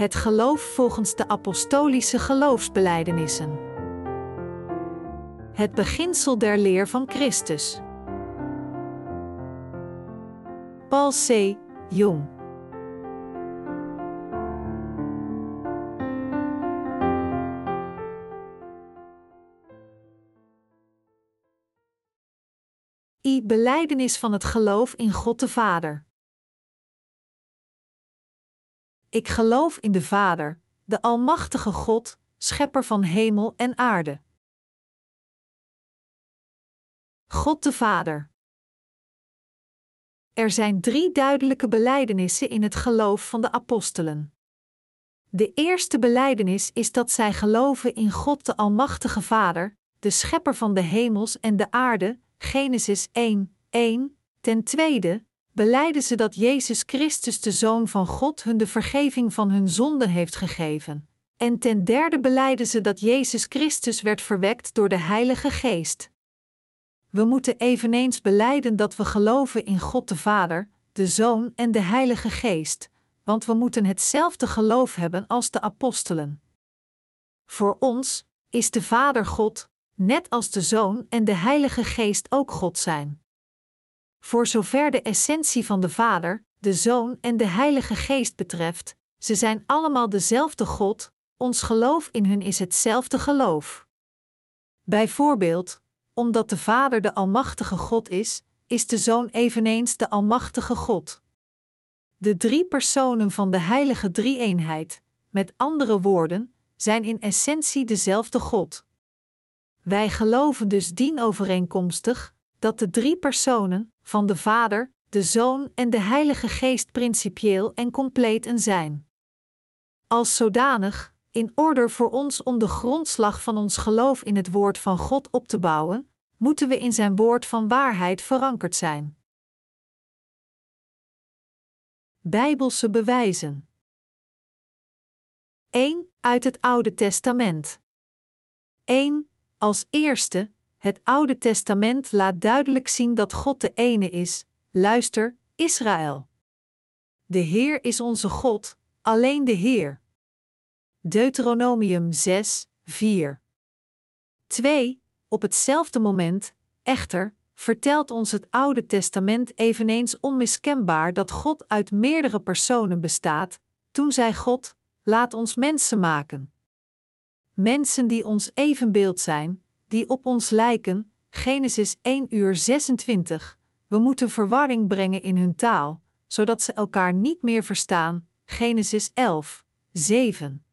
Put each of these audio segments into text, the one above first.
Het geloof volgens de apostolische geloofsbelijdenissen. Het beginsel der leer van Christus. Paul C. Jong. I. Belijdenis van het geloof in God de Vader. Ik geloof in de Vader, de Almachtige God, Schepper van hemel en aarde. God de Vader. Er zijn drie duidelijke belijdenissen in het geloof van de apostelen. De eerste belijdenis is dat zij geloven in God de Almachtige Vader, de Schepper van de hemels en de aarde, Genesis 1, 1. Ten tweede, beleiden ze dat Jezus Christus, de Zoon van God, hun de vergeving van hun zonden heeft gegeven. En ten derde beleiden ze dat Jezus Christus werd verwekt door de Heilige Geest. We moeten eveneens beleiden dat we geloven in God de Vader, de Zoon en de Heilige Geest, want we moeten hetzelfde geloof hebben als de apostelen. Voor ons is de Vader God, net als de Zoon en de Heilige Geest ook God zijn. Voor zover de essentie van de Vader, de Zoon en de Heilige Geest betreft, ze zijn allemaal dezelfde God, ons geloof in hun is hetzelfde geloof. Bijvoorbeeld, omdat de Vader de Almachtige God is, is de Zoon eveneens de Almachtige God. De drie personen van de Heilige Drie-eenheid, met andere woorden, zijn in essentie dezelfde God. Wij geloven dus dienovereenkomstig dat de drie personen van de Vader, de Zoon en de Heilige Geest principieel en compleet een zijn. Als zodanig, in order voor ons om de grondslag van ons geloof in het woord van God op te bouwen, moeten we in zijn woord van waarheid verankerd zijn. Bijbelse bewijzen 1. Uit het Oude Testament 1. Als eerste, het Oude Testament laat duidelijk zien dat God de ene is. Luister, Israël. De Heer is onze God, alleen de Heer. Deuteronomium 6, 4. 2. Op hetzelfde moment, echter, vertelt ons het Oude Testament eveneens onmiskenbaar dat God uit meerdere personen bestaat. Toen zei God: Laat ons mensen maken. Mensen die ons evenbeeld zijn, die op ons lijken, Genesis 1 uur 26. We moeten verwarring brengen in hun taal, zodat ze elkaar niet meer verstaan. Genesis 11, 7.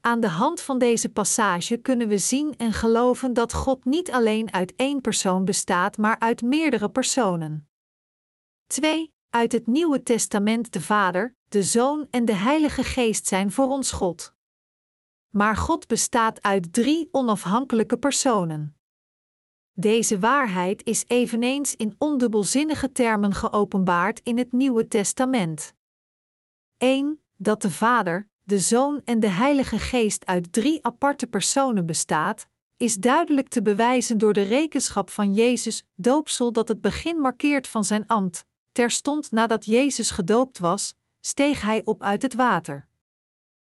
Aan de hand van deze passage kunnen we zien en geloven dat God niet alleen uit één persoon bestaat, maar uit meerdere personen. 2. Uit het Nieuwe Testament de Vader, de Zoon en de Heilige Geest zijn voor ons God. Maar God bestaat uit drie onafhankelijke personen. Deze waarheid is eveneens in ondubbelzinnige termen geopenbaard in het Nieuwe Testament. 1. Dat de Vader, de Zoon en de Heilige Geest uit drie aparte personen bestaat, is duidelijk te bewijzen door de rekenschap van Jezus' doopsel dat het begin markeert van zijn ambt. Terstond nadat Jezus gedoopt was, steeg hij op uit het water.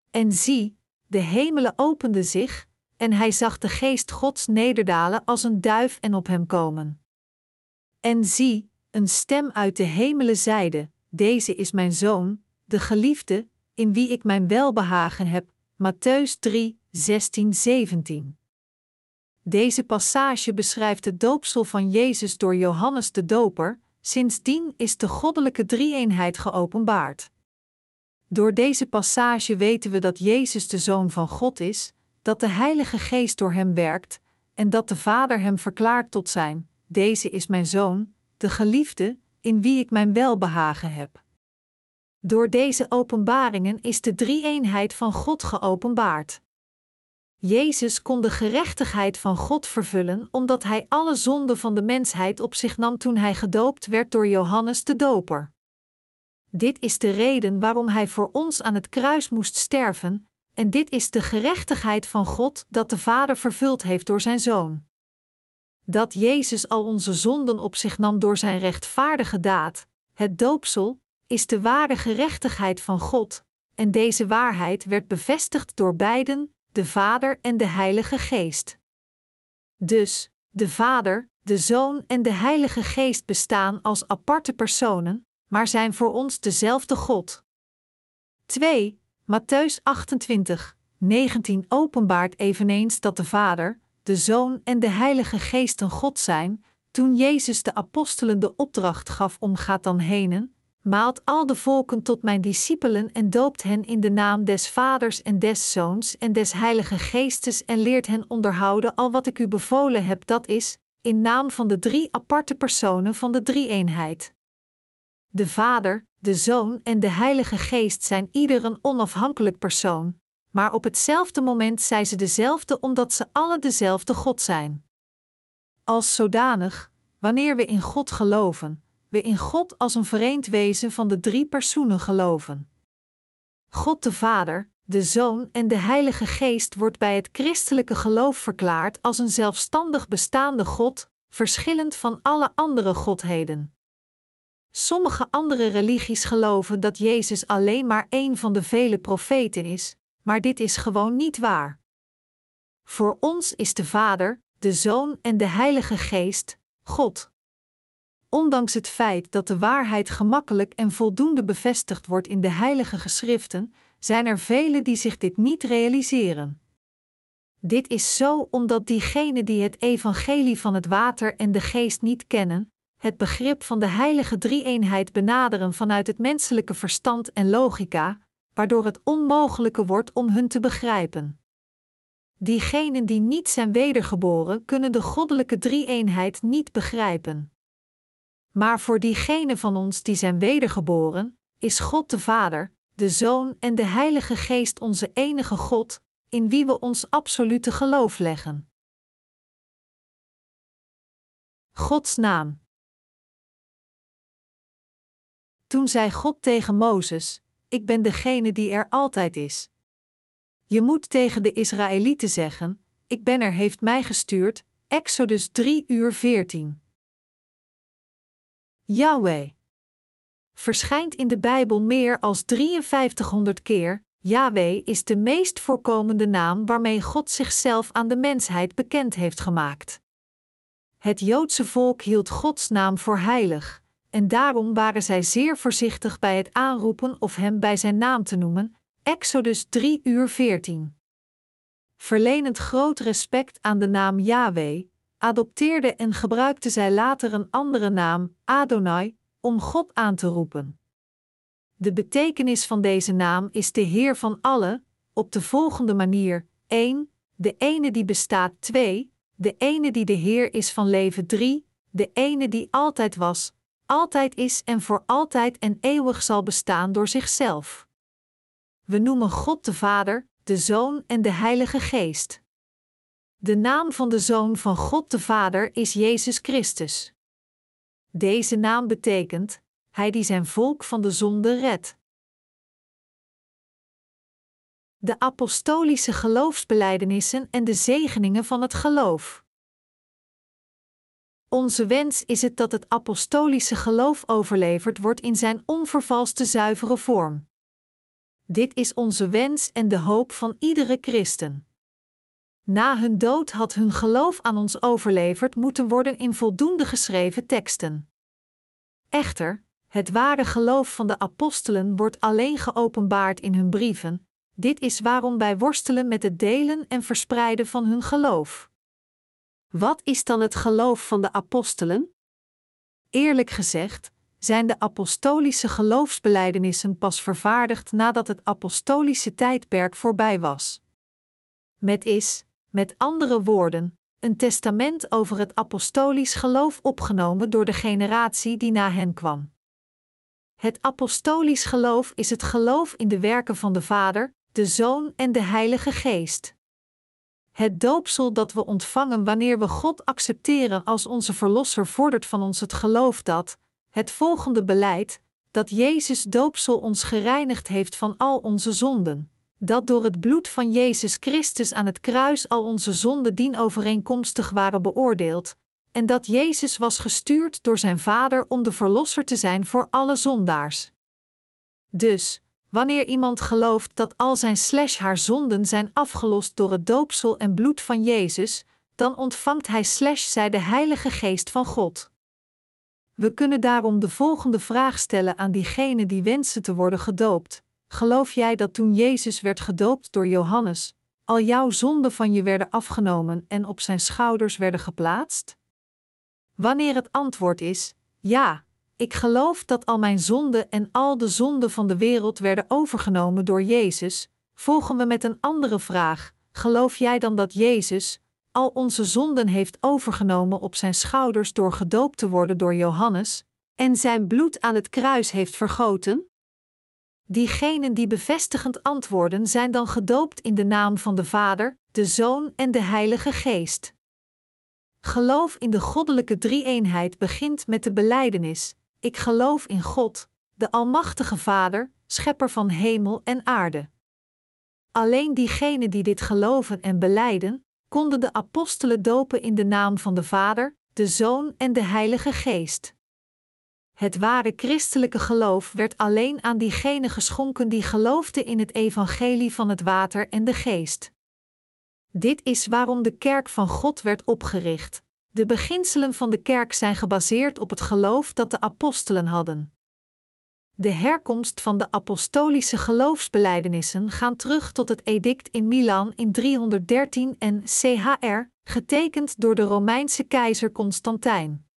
En zie, de hemelen openden zich, en hij zag de geest Gods nederdalen als een duif en op hem komen. En zie, een stem uit de hemelen zeide: Deze is mijn zoon, de geliefde, in wie ik mijn welbehagen heb. Matthäus 3, 16, 17. Deze passage beschrijft het doopsel van Jezus door Johannes de Doper, sindsdien is de goddelijke drie-eenheid geopenbaard. Door deze passage weten we dat Jezus de Zoon van God is, dat de Heilige Geest door hem werkt en dat de Vader hem verklaart tot zijn: Deze is mijn Zoon, de geliefde, in wie ik mijn welbehagen heb. Door deze openbaringen is de drie-eenheid van God geopenbaard. Jezus kon de gerechtigheid van God vervullen omdat hij alle zonden van de mensheid op zich nam toen hij gedoopt werd door Johannes de Doper. Dit is de reden waarom Hij voor ons aan het kruis moest sterven, en dit is de gerechtigheid van God dat de Vader vervuld heeft door Zijn Zoon. Dat Jezus al onze zonden op zich nam door Zijn rechtvaardige daad, het doopsel, is de ware gerechtigheid van God, en deze waarheid werd bevestigd door beiden, de Vader en de Heilige Geest. Dus, de Vader, de Zoon en de Heilige Geest bestaan als aparte personen, maar zijn voor ons dezelfde God. 2. Matthäus 28, 19 openbaart eveneens dat de Vader, de Zoon en de Heilige Geest een God zijn, toen Jezus de apostelen de opdracht gaf om gaat dan henen, maalt al de volken tot mijn discipelen en doopt hen in de naam des Vaders en des Zoons en des Heilige Geestes en leert hen onderhouden al wat ik u bevolen heb, dat is, in naam van de drie aparte personen van de drie-eenheid. De Vader, de Zoon en de Heilige Geest zijn ieder een onafhankelijk persoon, maar op hetzelfde moment zijn ze dezelfde omdat ze alle dezelfde God zijn. Als zodanig, wanneer we in God geloven, we in God als een vereend wezen van de drie personen geloven. God de Vader, de Zoon en de Heilige Geest wordt bij het christelijke geloof verklaard als een zelfstandig bestaande God, verschillend van alle andere godheden. Sommige andere religies geloven dat Jezus alleen maar één van de vele profeten is, maar dit is gewoon niet waar. Voor ons is de Vader, de Zoon en de Heilige Geest God. Ondanks het feit dat de waarheid gemakkelijk en voldoende bevestigd wordt in de Heilige Geschriften, zijn er velen die zich dit niet realiseren. Dit is zo omdat diegenen die het evangelie van het water en de geest niet kennen, het begrip van de heilige drie-eenheid benaderen vanuit het menselijke verstand en logica, waardoor het onmogelijke wordt om hun te begrijpen. Diegenen die niet zijn wedergeboren kunnen de goddelijke drie-eenheid niet begrijpen. Maar voor diegenen van ons die zijn wedergeboren, is God de Vader, de Zoon en de Heilige Geest onze enige God, in wie we ons absolute geloof leggen. Gods naam. Toen zei God tegen Mozes: Ik ben degene die er altijd is. Je moet tegen de Israëlieten zeggen: Ik ben er, heeft mij gestuurd. Exodus 3 uur 14. Yahweh verschijnt in de Bijbel meer als 5300 keer. Yahweh is de meest voorkomende naam waarmee God zichzelf aan de mensheid bekend heeft gemaakt. Het Joodse volk hield Gods naam voor heilig, en daarom waren zij zeer voorzichtig bij het aanroepen of hem bij zijn naam te noemen. Exodus 3 uur 14. Verlenend groot respect aan de naam Yahweh, adopteerde en gebruikte zij later een andere naam, Adonai, om God aan te roepen. De betekenis van deze naam is de Heer van alle, op de volgende manier: 1. De ene die bestaat 2. De ene die de Heer is van leven 3. De ene die altijd was, altijd is en voor altijd en eeuwig zal bestaan door zichzelf. We noemen God de Vader, de Zoon en de Heilige Geest. De naam van de Zoon van God de Vader is Jezus Christus. Deze naam betekent: Hij die zijn volk van de zonde redt. De apostolische geloofsbelijdenissen en de zegeningen van het geloof. Onze wens is het dat het apostolische geloof overleverd wordt in zijn onvervalste zuivere vorm. Dit is onze wens en de hoop van iedere christen. Na hun dood had hun geloof aan ons overleverd moeten worden in voldoende geschreven teksten. Echter, het ware geloof van de apostelen wordt alleen geopenbaard in hun brieven. Dit is waarom wij worstelen met het delen en verspreiden van hun geloof. Wat is dan het geloof van de apostelen? Eerlijk gezegd, zijn de apostolische geloofsbelijdenissen pas vervaardigd nadat het apostolische tijdperk voorbij was. Met is, met andere woorden, een testament over het apostolisch geloof opgenomen door de generatie die na hen kwam. Het apostolisch geloof is het geloof in de werken van de Vader, de Zoon en de Heilige Geest. Het doopsel dat we ontvangen wanneer we God accepteren als onze Verlosser vordert van ons het geloof dat, het volgende beleid, dat Jezus doopsel ons gereinigd heeft van al onze zonden dat door het bloed van Jezus Christus aan het kruis al onze zonden dienovereenkomstig waren beoordeeld, en dat Jezus was gestuurd door zijn Vader om de Verlosser te zijn voor alle zondaars. Dus, Wanneer iemand gelooft dat al zijn slash haar zonden zijn afgelost door het doopsel en bloed van Jezus, dan ontvangt hij slash zij de Heilige Geest van God. We kunnen daarom de volgende vraag stellen aan diegenen die wensen te worden gedoopt: Geloof jij dat toen Jezus werd gedoopt door Johannes, al jouw zonden van je werden afgenomen en op zijn schouders werden geplaatst? Wanneer het antwoord is: Ja, ik geloof dat al mijn zonden en al de zonden van de wereld werden overgenomen door Jezus, volgen we met een andere vraag: Geloof jij dan dat Jezus al onze zonden heeft overgenomen op zijn schouders door gedoopt te worden door Johannes, en zijn bloed aan het kruis heeft vergoten? Diegenen die bevestigend antwoorden zijn dan gedoopt in de naam van de Vader, de Zoon en de Heilige Geest. Geloof in de goddelijke drie-eenheid begint met de belijdenis: Ik geloof in God, de Almachtige Vader, Schepper van hemel en aarde. Alleen diegenen die dit geloven en belijden, konden de apostelen dopen in de naam van de Vader, de Zoon en de Heilige Geest. Het ware christelijke geloof werd alleen aan diegenen geschonken die geloofden in het evangelie van het water en de geest. Dit is waarom de kerk van God werd opgericht. De beginselen van de kerk zijn gebaseerd op het geloof dat de apostelen hadden. De herkomst van de apostolische geloofsbelijdenissen gaan terug tot het edict in Milan in 313 en CHR, getekend door de Romeinse keizer Constantijn.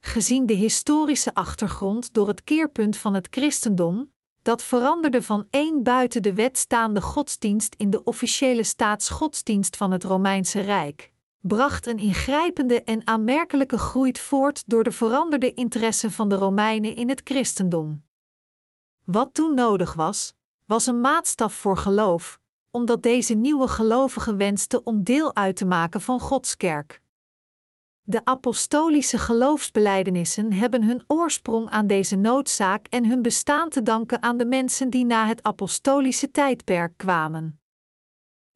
Gezien de historische achtergrond door het keerpunt van het christendom, dat veranderde van één buiten de wet staande godsdienst in de officiële staatsgodsdienst van het Romeinse Rijk, bracht een ingrijpende en aanmerkelijke groei voort door de veranderde interesse van de Romeinen in het christendom. Wat toen nodig was, was een maatstaf voor geloof, omdat deze nieuwe gelovigen wensten om deel uit te maken van Gods kerk. De apostolische geloofsbelijdenissen hebben hun oorsprong aan deze noodzaak en hun bestaan te danken aan de mensen die na het apostolische tijdperk kwamen.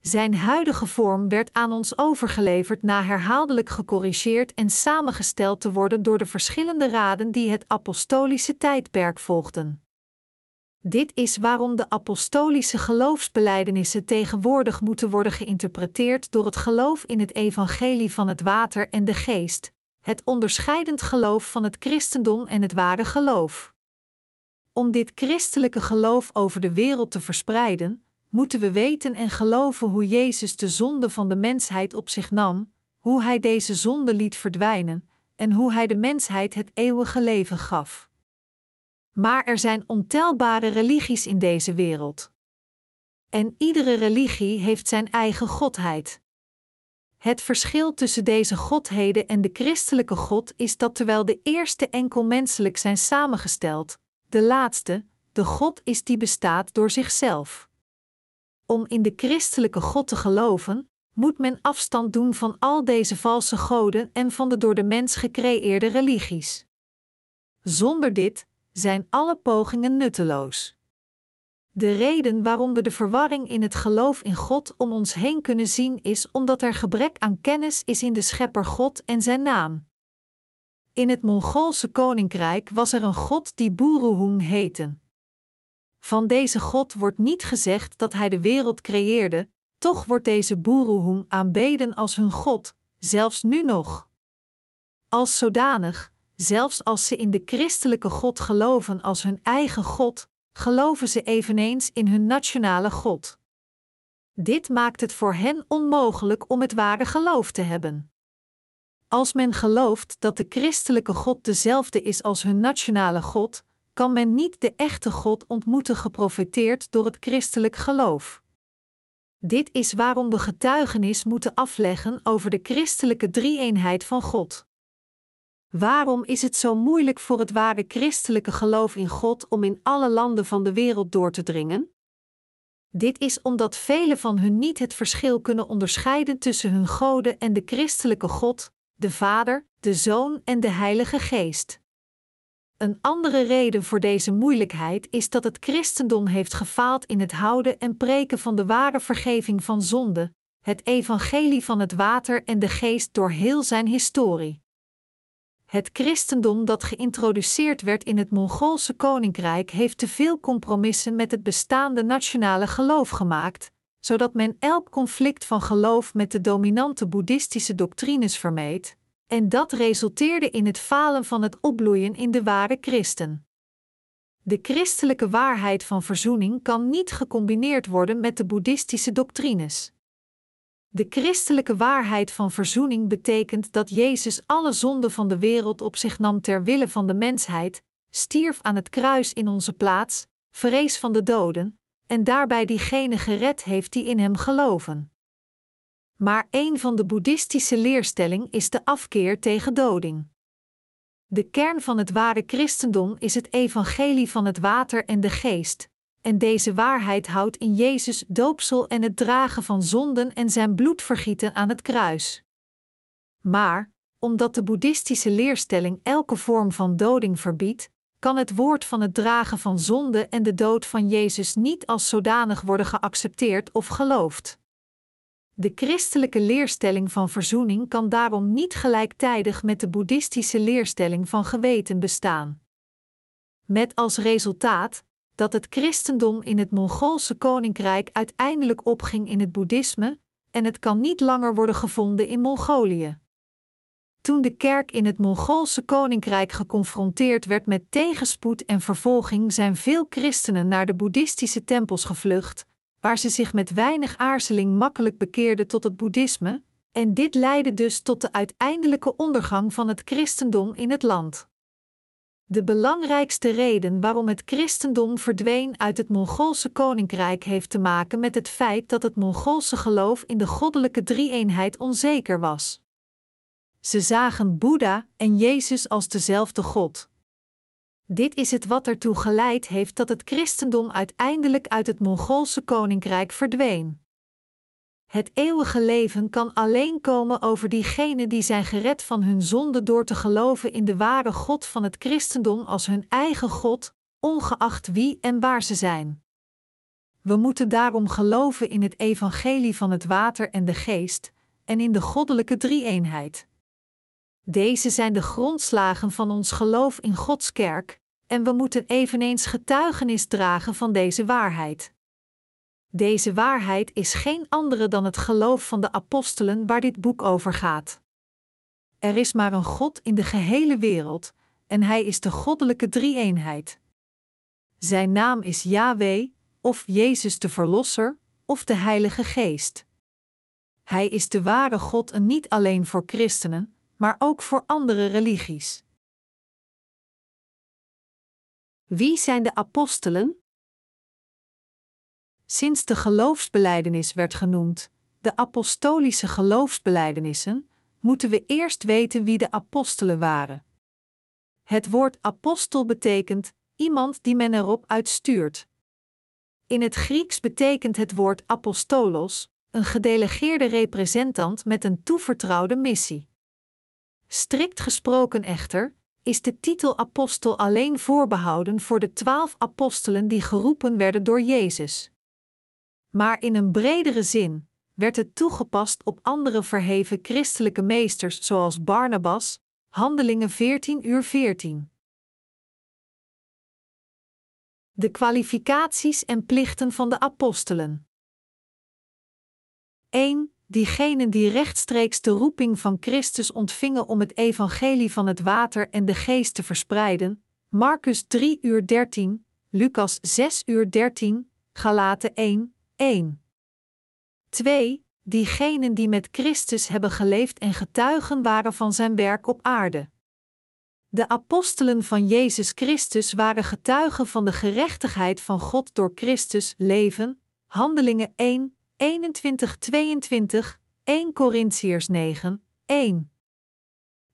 Zijn huidige vorm werd aan ons overgeleverd na herhaaldelijk gecorrigeerd en samengesteld te worden door de verschillende raden die het apostolische tijdperk volgden. Dit is waarom de apostolische geloofsbelijdenissen tegenwoordig moeten worden geïnterpreteerd door het geloof in het evangelie van het water en de geest, het onderscheidend geloof van het christendom en het ware geloof. Om dit christelijke geloof over de wereld te verspreiden, moeten we weten en geloven hoe Jezus de zonde van de mensheid op zich nam, hoe Hij deze zonde liet verdwijnen en hoe Hij de mensheid het eeuwige leven gaf. Maar er zijn ontelbare religies in deze wereld. En iedere religie heeft zijn eigen godheid. Het verschil tussen deze godheden en de christelijke God is dat terwijl de eerste enkel menselijk zijn samengesteld, de laatste, de God is die bestaat door zichzelf. Om in de christelijke God te geloven, moet men afstand doen van al deze valse goden en van de door de mens gecreëerde religies. Zonder dit zijn alle pogingen nutteloos. De reden waarom we de verwarring in het geloof in God om ons heen kunnen zien is omdat er gebrek aan kennis is in de Schepper God en zijn naam. In het Mongoolse koninkrijk was er een god die Buruhung heette. Van deze god wordt niet gezegd dat hij de wereld creëerde, toch wordt deze Buruhung aanbeden als hun god, zelfs nu nog. Als zodanig zelfs als ze in de christelijke God geloven als hun eigen God, geloven ze eveneens in hun nationale God. Dit maakt het voor hen onmogelijk om het ware geloof te hebben. Als men gelooft dat de christelijke God dezelfde is als hun nationale God, kan men niet de echte God ontmoeten geprofiteerd door het christelijk geloof. Dit is waarom we getuigenis moeten afleggen over de christelijke drie-eenheid van God. Waarom is het zo moeilijk voor het ware christelijke geloof in God om in alle landen van de wereld door te dringen? Dit is omdat velen van hun niet het verschil kunnen onderscheiden tussen hun goden en de christelijke God, de Vader, de Zoon en de Heilige Geest. Een andere reden voor deze moeilijkheid is dat het christendom heeft gefaald in het houden en preken van de ware vergeving van zonde, het evangelie van het water en de geest door heel zijn historie. Het christendom dat geïntroduceerd werd in het Mongoolse koninkrijk heeft te veel compromissen met het bestaande nationale geloof gemaakt, zodat men elk conflict van geloof met de dominante boeddhistische doctrines vermeed, en dat resulteerde in het falen van het opbloeien in de ware christen. De christelijke waarheid van verzoening kan niet gecombineerd worden met de boeddhistische doctrines. De christelijke waarheid van verzoening betekent dat Jezus alle zonden van de wereld op zich nam ter wille van de mensheid, stierf aan het kruis in onze plaats, vrees van de doden, en daarbij diegenen gered heeft die in hem geloven. Maar een van de boeddhistische leerstelling is de afkeer tegen doding. De kern van het ware christendom is het evangelie van het water en de geest, en deze waarheid houdt in Jezus doopsel en het dragen van zonden en zijn bloedvergieten aan het kruis. Maar, omdat de boeddhistische leerstelling elke vorm van doding verbiedt, kan het woord van het dragen van zonde en de dood van Jezus niet als zodanig worden geaccepteerd of geloofd. De christelijke leerstelling van verzoening kan daarom niet gelijktijdig met de boeddhistische leerstelling van geweten bestaan. Met als resultaat dat het christendom in het Mongoolse koninkrijk uiteindelijk opging in het boeddhisme, en het kan niet langer worden gevonden in Mongolië. Toen de kerk in het Mongoolse koninkrijk geconfronteerd werd met tegenspoed en vervolging, zijn veel christenen naar de boeddhistische tempels gevlucht, waar ze zich met weinig aarzeling makkelijk bekeerden tot het boeddhisme, en dit leidde dus tot de uiteindelijke ondergang van het christendom in het land. De belangrijkste reden waarom het christendom verdween uit het Mongoolse koninkrijk heeft te maken met het feit dat het Mongoolse geloof in de goddelijke drie-eenheid onzeker was. Ze zagen Boeddha en Jezus als dezelfde God. Dit is het wat ertoe geleid heeft dat het christendom uiteindelijk uit het Mongoolse koninkrijk verdween. Het eeuwige leven kan alleen komen over diegenen die zijn gered van hun zonde door te geloven in de ware God van het christendom als hun eigen God, ongeacht wie en waar ze zijn. We moeten daarom geloven in het evangelie van het water en de geest, en in de goddelijke drie-eenheid. Deze zijn de grondslagen van ons geloof in Gods kerk, en we moeten eveneens getuigenis dragen van deze waarheid. Deze waarheid is geen andere dan het geloof van de apostelen waar dit boek over gaat. Er is maar een God in de gehele wereld, en Hij is de goddelijke drie-eenheid. Zijn naam is Yahweh, of Jezus de Verlosser, of de Heilige Geest. Hij is de ware God en niet alleen voor christenen, maar ook voor andere religies. Wie zijn de apostelen? Sinds de geloofsbeleidenis werd genoemd, de apostolische geloofsbelijdenissen, moeten we eerst weten wie de apostelen waren. Het woord apostel betekent iemand die men erop uitstuurt. In het Grieks betekent het woord apostolos een gedelegeerde representant met een toevertrouwde missie. Strikt gesproken echter, is de titel apostel alleen voorbehouden voor de twaalf apostelen die geroepen werden door Jezus. Maar in een bredere zin werd het toegepast op andere verheven christelijke meesters zoals Barnabas, Handelingen 14 uur 14. De kwalificaties en plichten van de apostelen. 1 diegenen die rechtstreeks de roeping van Christus ontvingen om het evangelie van het water en de geest te verspreiden, Marcus 3 uur 13, Lucas 6 uur 13, Galaten 1, 1. 2. Diegenen die met Christus hebben geleefd en getuigen waren van zijn werk op aarde. De apostelen van Jezus Christus waren getuigen van de gerechtigheid van God door Christus leven, Handelingen 1, 21, 22, 1 Corinthiërs 9, 1.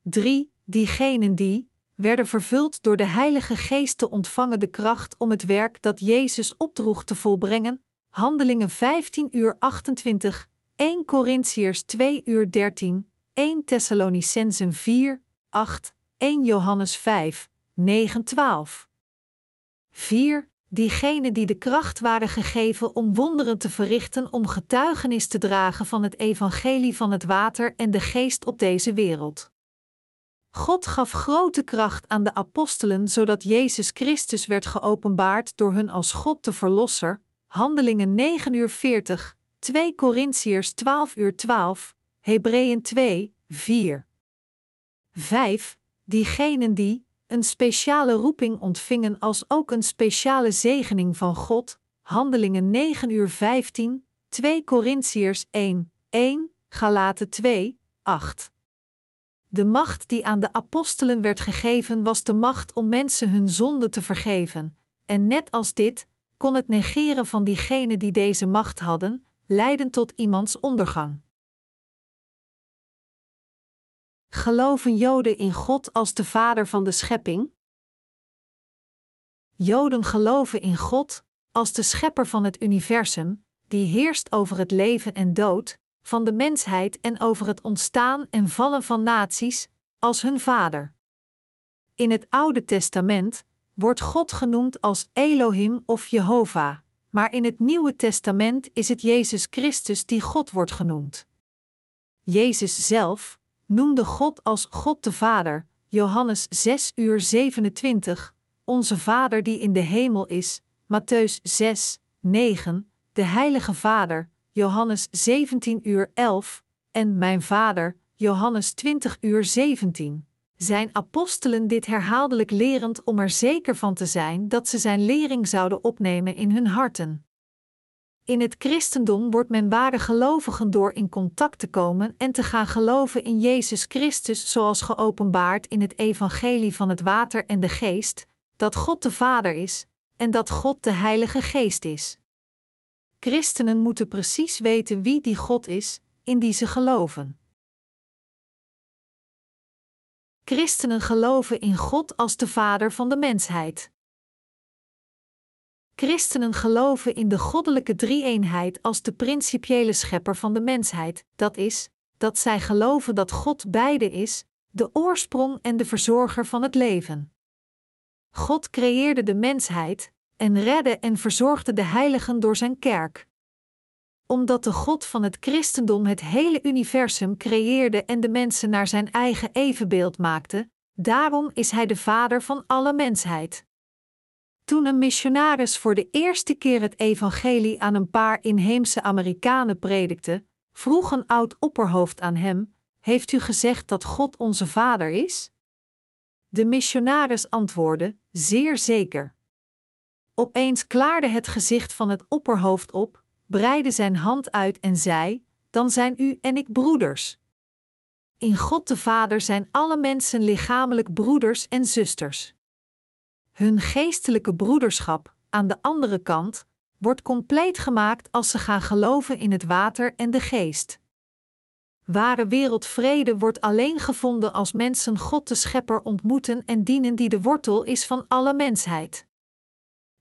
3. Diegenen die, werden vervuld door de Heilige Geest te ontvangen de kracht om het werk dat Jezus opdroeg te volbrengen. Handelingen 15 uur 28, 1 Corinthiërs 2 uur 13, 1 Thessalonicensen 4, 8, 1 Johannes 5, 9, 12. 4 diegenen die de kracht waren gegeven om wonderen te verrichten om getuigenis te dragen van het evangelie van het water en de geest op deze wereld. God gaf grote kracht aan de apostelen zodat Jezus Christus werd geopenbaard door hun als God de Verlosser. Handelingen 9 uur 40, 2 Korintiërs 12 uur 12, Hebreeën 2, 4. 5. Diegenen die een speciale roeping ontvingen als ook een speciale zegening van God. Handelingen 9 uur 15, 2 Korintiërs 1, 1, Galaten 2, 8. De macht die aan de apostelen werd gegeven was de macht om mensen hun zonde te vergeven, en net als dit kon het negeren van diegenen die deze macht hadden, leiden tot iemands ondergang. Geloven Joden in God als de Vader van de schepping? Joden geloven in God als de Schepper van het universum, die heerst over het leven en dood, van de mensheid en over het ontstaan en vallen van naties, als hun Vader. In het Oude Testament wordt God genoemd als Elohim of Jehovah, maar in het Nieuwe Testament is het Jezus Christus die God wordt genoemd. Jezus zelf noemde God als God de Vader, Johannes 6 uur 27, onze Vader die in de hemel is, Matthäus 6, 9, de Heilige Vader, Johannes 17 uur 11, en mijn Vader, Johannes 20 uur 17. Zijn apostelen dit herhaaldelijk lerend om er zeker van te zijn dat ze zijn lering zouden opnemen in hun harten. In het christendom wordt men ware gelovigen door in contact te komen en te gaan geloven in Jezus Christus zoals geopenbaard in het evangelie van het water en de geest, dat God de Vader is en dat God de Heilige Geest is. Christenen moeten precies weten wie die God is, in die ze geloven. Christenen geloven in God als de Vader van de mensheid. Christenen geloven in de goddelijke drie-eenheid als de principiële schepper van de mensheid, dat is, dat zij geloven dat God beide is, de oorsprong en de verzorger van het leven. God creëerde de mensheid en redde en verzorgde de heiligen door zijn kerk. Omdat de God van het christendom het hele universum creëerde en de mensen naar zijn eigen evenbeeld maakte, daarom is hij de vader van alle mensheid. Toen een missionaris voor de eerste keer het evangelie aan een paar inheemse Amerikanen predikte, vroeg een oud opperhoofd aan hem: Heeft u gezegd dat God onze Vader is? De missionaris antwoordde: Zeer zeker. Opeens klaarde het gezicht van het opperhoofd op, breidde zijn hand uit en zei: Dan zijn u en ik broeders. In God de Vader zijn alle mensen lichamelijk broeders en zusters. Hun geestelijke broederschap, aan de andere kant, wordt compleet gemaakt als ze gaan geloven in het water en de geest. Ware wereldvrede wordt alleen gevonden als mensen God de Schepper ontmoeten en dienen die de wortel is van alle mensheid.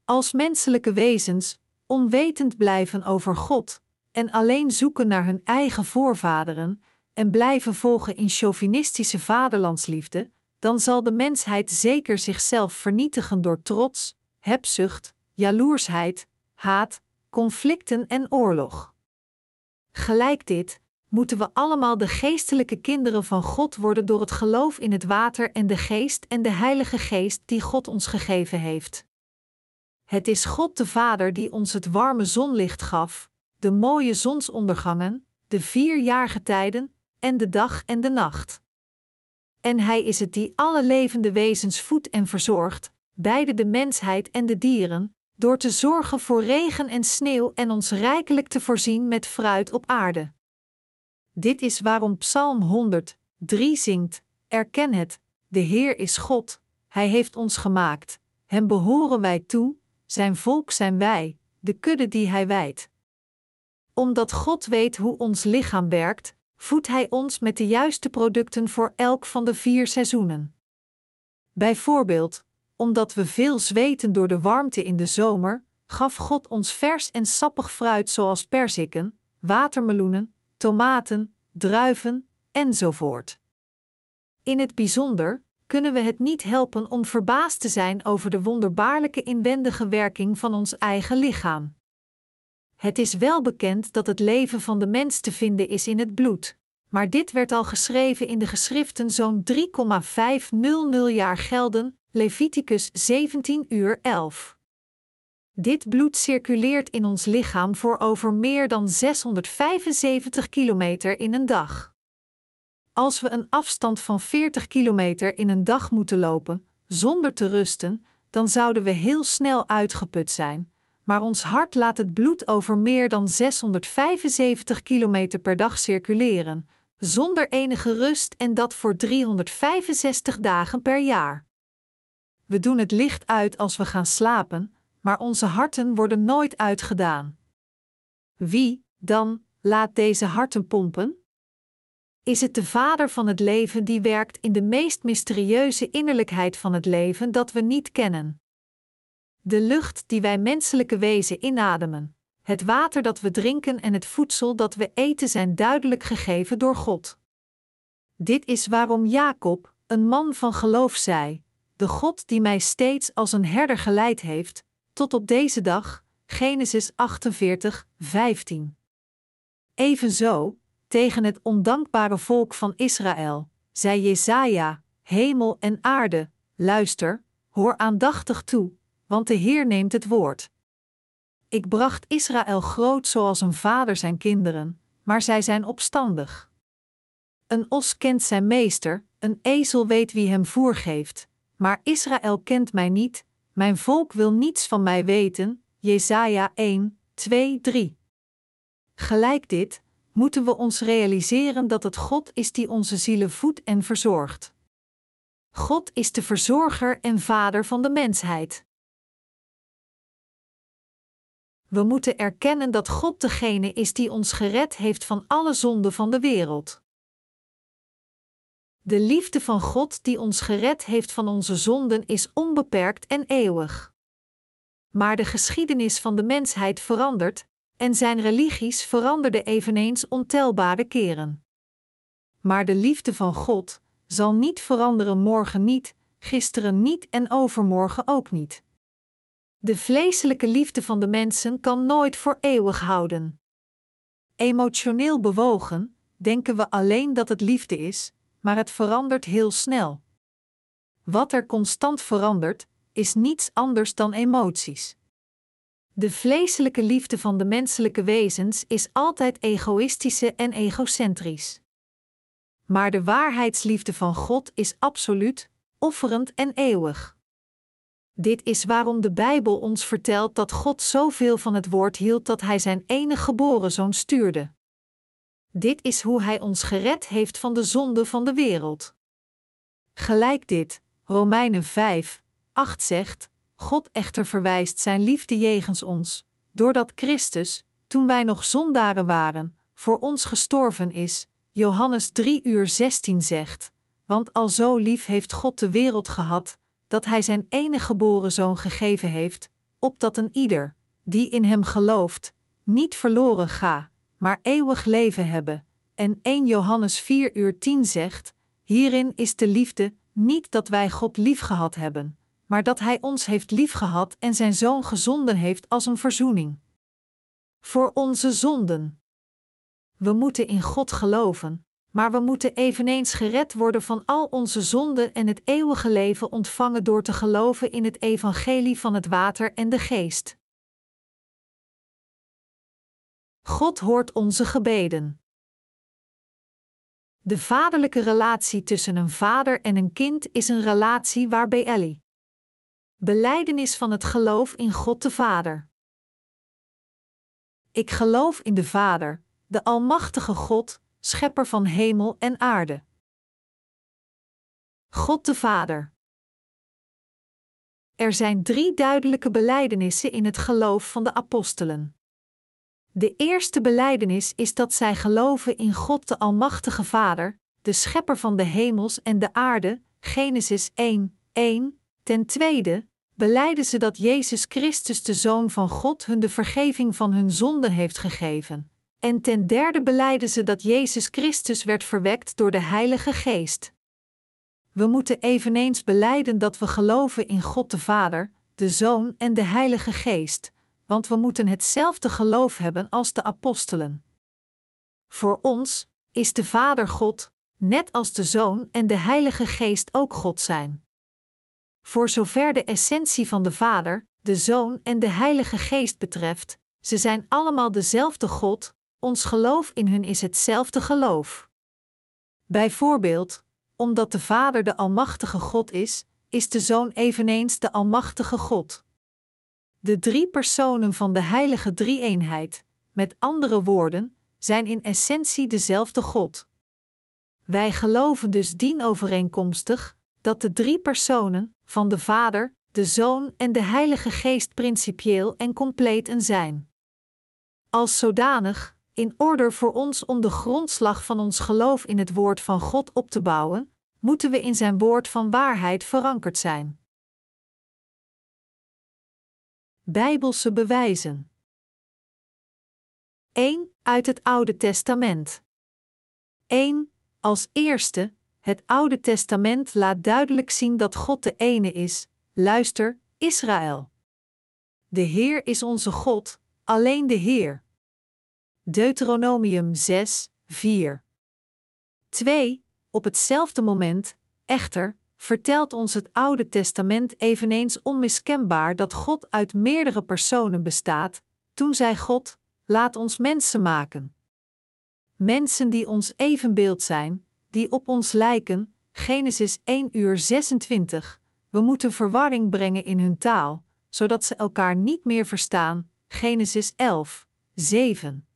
Als menselijke wezens, onwetend blijven over God en alleen zoeken naar hun eigen voorvaderen en blijven volgen in chauvinistische vaderlandsliefde, dan zal de mensheid zeker zichzelf vernietigen door trots, hebzucht, jaloersheid, haat, conflicten en oorlog. Gelijk dit moeten we allemaal de geestelijke kinderen van God worden door het geloof in het water en de geest en de Heilige Geest die God ons gegeven heeft. Het is God de Vader die ons het warme zonlicht gaf, de mooie zonsondergangen, de vier jaargetijden en de dag en de nacht. En Hij is het die alle levende wezens voedt en verzorgt, beide de mensheid en de dieren, door te zorgen voor regen en sneeuw en ons rijkelijk te voorzien met fruit op aarde. Dit is waarom Psalm 100, 3 zingt: Erken het, de Heer is God, Hij heeft ons gemaakt, Hem behoren wij toe, Zijn volk zijn wij, de kudde die Hij wijdt. Omdat God weet hoe ons lichaam werkt, voedt Hij ons met de juiste producten voor elk van de vier seizoenen. Bijvoorbeeld, omdat we veel zweten door de warmte in de zomer, gaf God ons vers en sappig fruit zoals perziken, watermeloenen, tomaten, druiven enzovoort. In het bijzonder kunnen we het niet helpen om verbaasd te zijn over de wonderbaarlijke inwendige werking van ons eigen lichaam. Het is wel bekend dat het leven van de mens te vinden is in het bloed, Maar dit werd al geschreven in de geschriften zo'n 3,500 jaar gelden, Leviticus 17 uur 11. Dit bloed circuleert in ons lichaam voor over meer dan 675 kilometer in een dag. Als we een afstand van 40 kilometer in een dag moeten lopen, zonder te rusten, dan zouden we heel snel uitgeput zijn, maar ons hart laat het bloed over meer dan 675 kilometer per dag circuleren, zonder enige rust en dat voor 365 dagen per jaar. We doen het licht uit als we gaan slapen, maar onze harten worden nooit uitgedaan. Wie, dan, laat deze harten pompen? Is het de Vader van het leven die werkt in de meest mysterieuze innerlijkheid van het leven dat we niet kennen? De lucht die wij menselijke wezen inademen, het water dat we drinken en het voedsel dat we eten zijn duidelijk gegeven door God. Dit is waarom Jacob, een man van geloof, zei: De God die mij steeds als een herder geleid heeft, tot op deze dag, Genesis 48, 15. Evenzo, tegen het ondankbare volk van Israël, zei Jesaja: Hemel en aarde, luister, hoor aandachtig toe, want de Heer neemt het woord. Ik bracht Israël groot zoals een vader zijn kinderen, maar zij zijn opstandig. Een os kent zijn meester, een ezel weet wie hem voer geeft, maar Israël kent mij niet, mijn volk wil niets van mij weten. Jesaja 1, 2, 3. Gelijk dit, moeten we ons realiseren dat het God is die onze zielen voedt en verzorgt. God is de verzorger en vader van de mensheid. We moeten erkennen dat God degene is die ons gered heeft van alle zonden van de wereld. De liefde van God die ons gered heeft van onze zonden is onbeperkt en eeuwig. Maar de geschiedenis van de mensheid verandert, en zijn religies veranderden eveneens ontelbare keren. Maar de liefde van God zal niet veranderen morgen niet, gisteren niet en overmorgen ook niet. De vleeselijke liefde van de mensen kan nooit voor eeuwig houden. Emotioneel bewogen, denken we alleen dat het liefde is, maar het verandert heel snel. Wat er constant verandert, is niets anders dan emoties. De vleeselijke liefde van de menselijke wezens is altijd egoïstische en egocentrisch. Maar de waarheidsliefde van God is absoluut, offerend en eeuwig. Dit is waarom de Bijbel ons vertelt dat God zoveel van het woord hield dat Hij zijn enige geboren zoon stuurde. Dit is hoe Hij ons gered heeft van de zonde van de wereld. Gelijk dit, Romeinen 5, 8 zegt: God echter verwijst zijn liefde jegens ons, doordat Christus, toen wij nog zondaren waren, voor ons gestorven is. Johannes 3 uur 16 zegt: Want al zo lief heeft God de wereld gehad, dat Hij zijn enige geboren zoon gegeven heeft, opdat een ieder, die in Hem gelooft, niet verloren ga, maar eeuwig leven hebben. En 1 Johannes 4 uur 10 zegt: Hierin is de liefde, niet dat wij God liefgehad hebben, maar dat Hij ons heeft liefgehad en Zijn Zoon gezonden heeft als een verzoening. Voor onze zonden. We moeten in God geloven, maar we moeten eveneens gered worden van al onze zonden en het eeuwige leven ontvangen door te geloven in het evangelie van het water en de geest. God hoort onze gebeden. De vaderlijke relatie tussen een vader en een kind is een relatie waarbij Ellie. Beleidenis van het geloof in God de Vader. Ik geloof in de Vader, de Almachtige God, Schepper van hemel en aarde. God de Vader. Er zijn drie duidelijke belijdenissen in het geloof van de apostelen. De eerste belijdenis is dat zij geloven in God de Almachtige Vader, de Schepper van de hemels en de aarde, Genesis 1, 1. Ten tweede, beleiden ze dat Jezus Christus, de Zoon van God, hun de vergeving van hun zonden heeft gegeven. En ten derde beleiden ze dat Jezus Christus werd verwekt door de Heilige Geest. We moeten eveneens beleiden dat we geloven in God de Vader, de Zoon en de Heilige Geest, want we moeten hetzelfde geloof hebben als de apostelen. Voor ons, is de Vader God, net als de Zoon en de Heilige Geest ook God zijn. Voor zover de essentie van de Vader, de Zoon en de Heilige Geest betreft, ze zijn allemaal dezelfde God, ons geloof in hun is hetzelfde geloof. Bijvoorbeeld, omdat de Vader de Almachtige God is, is de Zoon eveneens de Almachtige God. De drie personen van de Heilige Drie-eenheid, met andere woorden, zijn in essentie dezelfde God. Wij geloven dus dienovereenkomstig dat de drie personen van de Vader, de Zoon en de Heilige Geest principieel en compleet een zijn. Als zodanig, in orde voor ons om de grondslag van ons geloof in het woord van God op te bouwen, moeten we in zijn woord van waarheid verankerd zijn. Bijbelse bewijzen 1. Uit het Oude Testament 1. Als eerste, het Oude Testament laat duidelijk zien dat God de ene is. Luister, Israël. De Heer is onze God, alleen de Heer. Deuteronomium 6, 4. 2. Op hetzelfde moment, echter, vertelt ons het Oude Testament eveneens onmiskenbaar dat God uit meerdere personen bestaat, toen zei God: Laat ons mensen maken. Mensen die ons evenbeeld zijn, die op ons lijken, Genesis 1 uur 26. We moeten verwarring brengen in hun taal, zodat ze elkaar niet meer verstaan. Genesis 11, 7.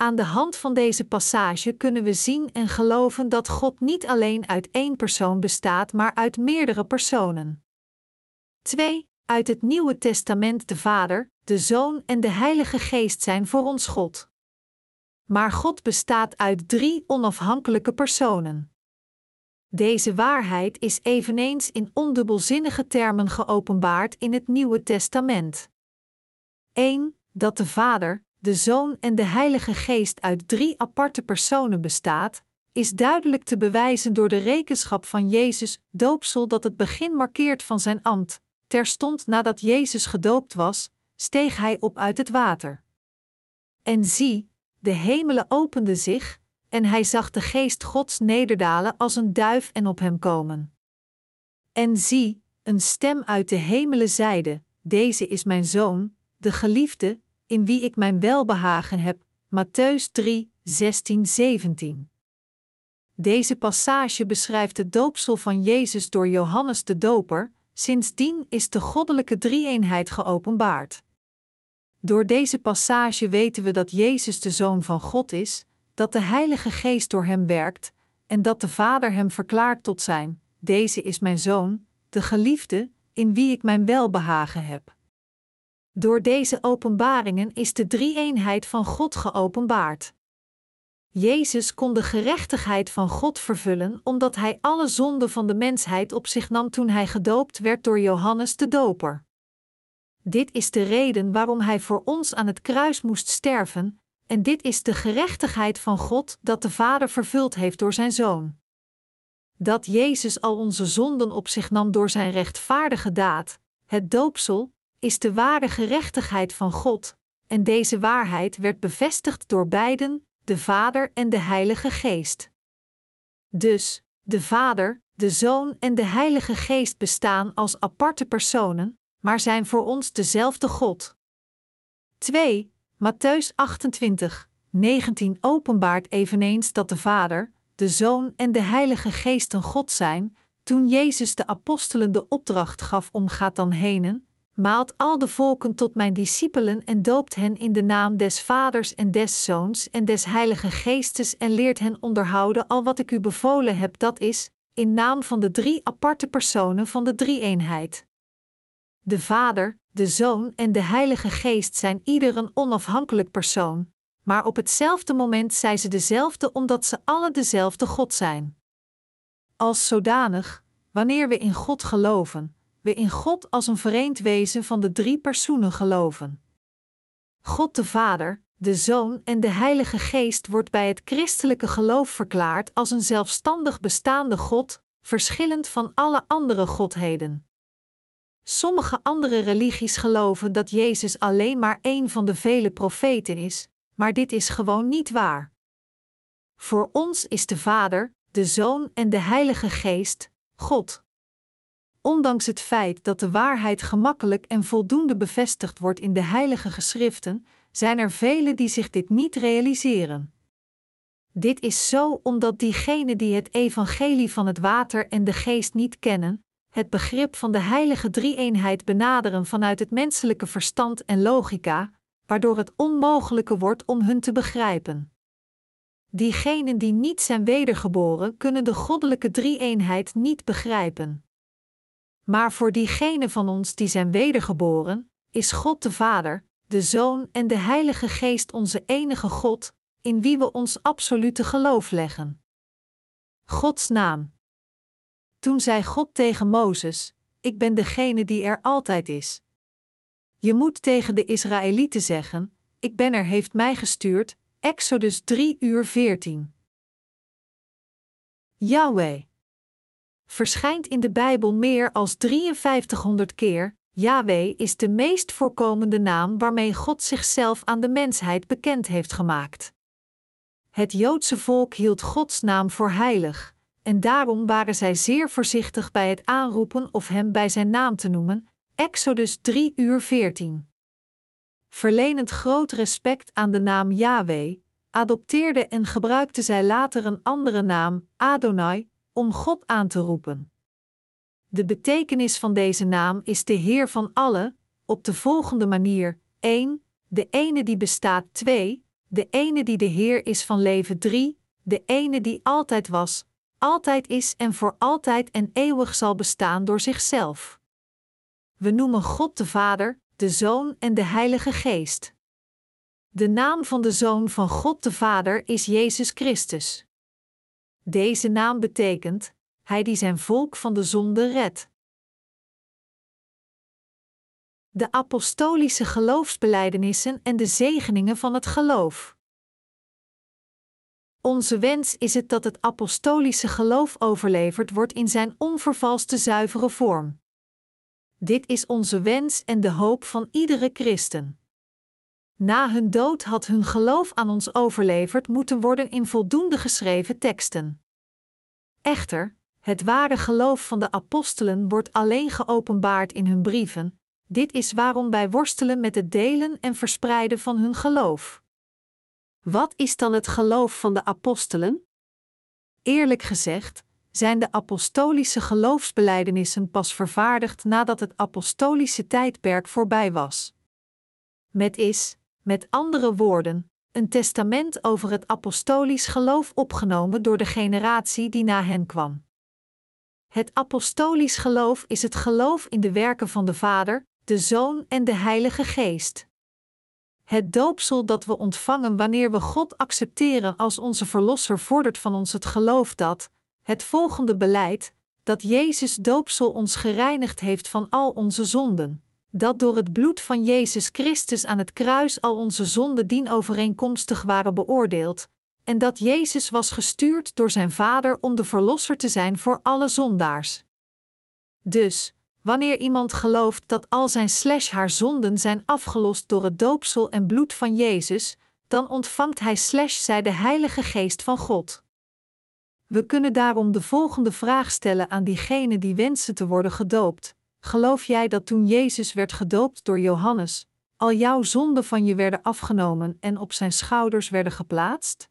Aan de hand van deze passage kunnen we zien en geloven dat God niet alleen uit één persoon bestaat, maar uit meerdere personen. 2. Uit het Nieuwe Testament de Vader, de Zoon en de Heilige Geest zijn voor ons God. Maar God bestaat uit drie onafhankelijke personen. Deze waarheid is eveneens in ondubbelzinnige termen geopenbaard in het Nieuwe Testament. 1. Dat de Vader, de Zoon en de Heilige Geest uit drie aparte personen bestaat, is duidelijk te bewijzen door de rekenschap van Jezus, doopsel dat het begin markeert van zijn ambt. Terstond nadat Jezus gedoopt was, steeg hij op uit het water. En zie, de hemelen openden zich, en hij zag de geest Gods nederdalen als een duif en op hem komen. En zie, een stem uit de hemelen zeide: Deze is mijn zoon, de geliefde, in wie ik mijn welbehagen heb. Matthäus 3, 16, 17. Deze passage beschrijft het doopsel van Jezus door Johannes de Doper, sindsdien is de goddelijke drie-eenheid geopenbaard. Door deze passage weten we dat Jezus de Zoon van God is, dat de Heilige Geest door hem werkt en dat de Vader hem verklaart tot zijn: Deze is mijn Zoon, de geliefde, in wie ik mijn welbehagen heb. Door deze openbaringen is de drie-eenheid van God geopenbaard. Jezus kon de gerechtigheid van God vervullen omdat hij alle zonden van de mensheid op zich nam toen hij gedoopt werd door Johannes de Doper. Dit is de reden waarom hij voor ons aan het kruis moest sterven, en dit is de gerechtigheid van God dat de Vader vervuld heeft door zijn Zoon. Dat Jezus al onze zonden op zich nam door zijn rechtvaardige daad, het doopsel, is de ware gerechtigheid van God, en deze waarheid werd bevestigd door beiden, de Vader en de Heilige Geest. Dus, de Vader, de Zoon en de Heilige Geest bestaan als aparte personen, maar zijn voor ons dezelfde God. 2. Matthäus 28, 19 openbaart eveneens dat de Vader, de Zoon en de Heilige Geest een God zijn, toen Jezus de apostelen de opdracht gaf om gaat dan henen, maalt al de volken tot mijn discipelen en doopt hen in de naam des Vaders en des Zoons en des Heilige Geestes en leert hen onderhouden al wat ik u bevolen heb, dat is, in naam van de drie aparte personen van de drie-eenheid. De Vader, de Zoon en de Heilige Geest zijn ieder een onafhankelijk persoon, maar op hetzelfde moment zijn ze dezelfde omdat ze alle dezelfde God zijn. Als zodanig, wanneer we in God geloven, we in God als een vereend wezen van de drie personen geloven. God de Vader, de Zoon en de Heilige Geest wordt bij het christelijke geloof verklaard als een zelfstandig bestaande God, verschillend van alle andere godheden. Sommige andere religies geloven dat Jezus alleen maar één van de vele profeten is, maar dit is gewoon niet waar. Voor ons is de Vader, de Zoon en de Heilige Geest, God. Ondanks het feit dat de waarheid gemakkelijk en voldoende bevestigd wordt in de Heilige Geschriften, zijn er velen die zich dit niet realiseren. Dit is zo omdat diegenen die het evangelie van het water en de geest niet kennen, het begrip van de heilige drie-eenheid benaderen vanuit het menselijke verstand en logica, waardoor het onmogelijke wordt om hun te begrijpen. Diegenen die niet zijn wedergeboren, kunnen de goddelijke drie-eenheid niet begrijpen. Maar voor diegenen van ons die zijn wedergeboren, is God de Vader, de Zoon en de Heilige Geest onze enige God, in wie we ons absolute geloof leggen. Gods naam. Toen zei God tegen Mozes: Ik ben degene die er altijd is. Je moet tegen de Israëlieten zeggen: Ik ben er, heeft mij gestuurd. Exodus 3 uur 14. Yahweh verschijnt in de Bijbel meer als 5300 keer. Yahweh is de meest voorkomende naam waarmee God zichzelf aan de mensheid bekend heeft gemaakt. Het Joodse volk hield Gods naam voor heilig, en daarom waren zij zeer voorzichtig bij het aanroepen of hem bij zijn naam te noemen. Exodus 3 uur 14. Verlenend groot respect aan de naam Yahweh, adopteerde en gebruikte zij later een andere naam, Adonai, om God aan te roepen. De betekenis van deze naam is de Heer van alle, op de volgende manier: 1. De ene die bestaat 2. De ene die de Heer is van leven 3. De ene die altijd was, altijd is en voor altijd en eeuwig zal bestaan door zichzelf. We noemen God de Vader, de Zoon en de Heilige Geest. De naam van de Zoon van God de Vader is Jezus Christus. Deze naam betekent: Hij die zijn volk van de zonde redt. De apostolische geloofsbelijdenissen en de zegeningen van het geloof. Onze wens is het dat het apostolische geloof overleverd wordt in zijn onvervalste zuivere vorm. Dit is onze wens en de hoop van iedere christen. Na hun dood had hun geloof aan ons overleverd moeten worden in voldoende geschreven teksten. Echter, het ware geloof van de apostelen wordt alleen geopenbaard in hun brieven. Dit is waarom wij worstelen met het delen en verspreiden van hun geloof. Wat is dan het geloof van de apostelen? Eerlijk gezegd, zijn de apostolische geloofsbelijdenissen pas vervaardigd nadat het apostolische tijdperk voorbij was. Met is, met andere woorden, een testament over het apostolisch geloof opgenomen door de generatie die na hen kwam. Het apostolisch geloof is het geloof in de werken van de Vader, de Zoon en de Heilige Geest. Het doopsel dat we ontvangen wanneer we God accepteren als onze Verlosser vordert van ons het geloof dat, het volgende beleid, dat Jezus doopsel ons gereinigd heeft van al onze zonden dat door het bloed van Jezus Christus aan het kruis al onze zonden dienovereenkomstig waren beoordeeld, en dat Jezus was gestuurd door zijn Vader om de Verlosser te zijn voor alle zondaars. Dus, wanneer iemand gelooft dat al zijn slash haar zonden zijn afgelost door het doopsel en bloed van Jezus, dan ontvangt hij slash zij de Heilige Geest van God. We kunnen daarom de volgende vraag stellen aan diegenen die wensen te worden gedoopt. Geloof jij dat toen Jezus werd gedoopt door Johannes, al jouw zonden van je werden afgenomen en op zijn schouders werden geplaatst?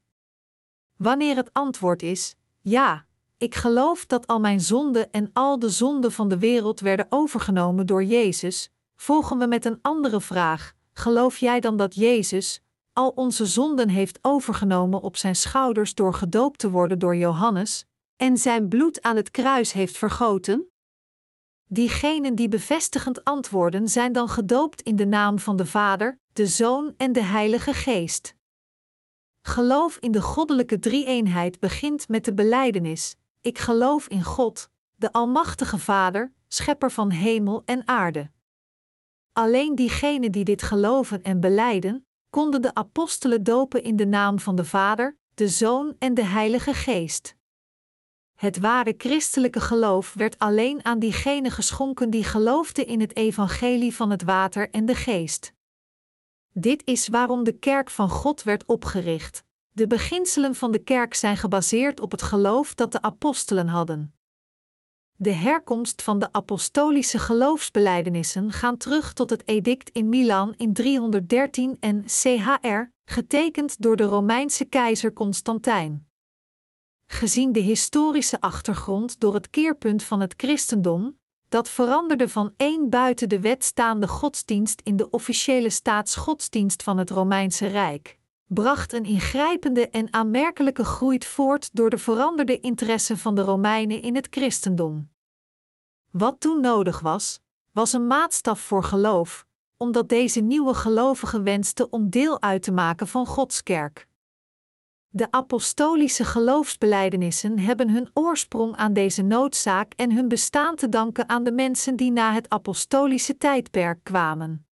Wanneer het antwoord is: ja, ik geloof dat al mijn zonden en al de zonden van de wereld werden overgenomen door Jezus, volgen we met een andere vraag: geloof jij dan dat Jezus al onze zonden heeft overgenomen op zijn schouders door gedoopt te worden door Johannes en zijn bloed aan het kruis heeft vergoten? Diegenen die bevestigend antwoorden zijn dan gedoopt in de naam van de Vader, de Zoon en de Heilige Geest. Geloof in de goddelijke drie-eenheid begint met de belijdenis: Ik geloof in God, de Almachtige Vader, Schepper van hemel en aarde. Alleen diegenen die dit geloven en belijden, konden de apostelen dopen in de naam van de Vader, de Zoon en de Heilige Geest. Het ware christelijke geloof werd alleen aan diegenen geschonken die geloofden in het evangelie van het water en de geest. Dit is waarom de kerk van God werd opgericht. De beginselen van de kerk zijn gebaseerd op het geloof dat de apostelen hadden. De herkomst van de apostolische geloofsbelijdenissen gaan terug tot het edict in Milan in 313 en CHR, getekend door de Romeinse keizer Constantijn. Gezien de historische achtergrond door het keerpunt van het christendom, dat veranderde van één buiten de wet staande godsdienst in de officiële staatsgodsdienst van het Romeinse Rijk, bracht een ingrijpende en aanmerkelijke groei voort door de veranderde interesse van de Romeinen in het christendom. Wat toen nodig was, was een maatstaf voor geloof, omdat deze nieuwe gelovigen wensten om deel uit te maken van Gods kerk. De apostolische geloofsbelijdenissen hebben hun oorsprong aan deze noodzaak en hun bestaan te danken aan de mensen die na het apostolische tijdperk kwamen.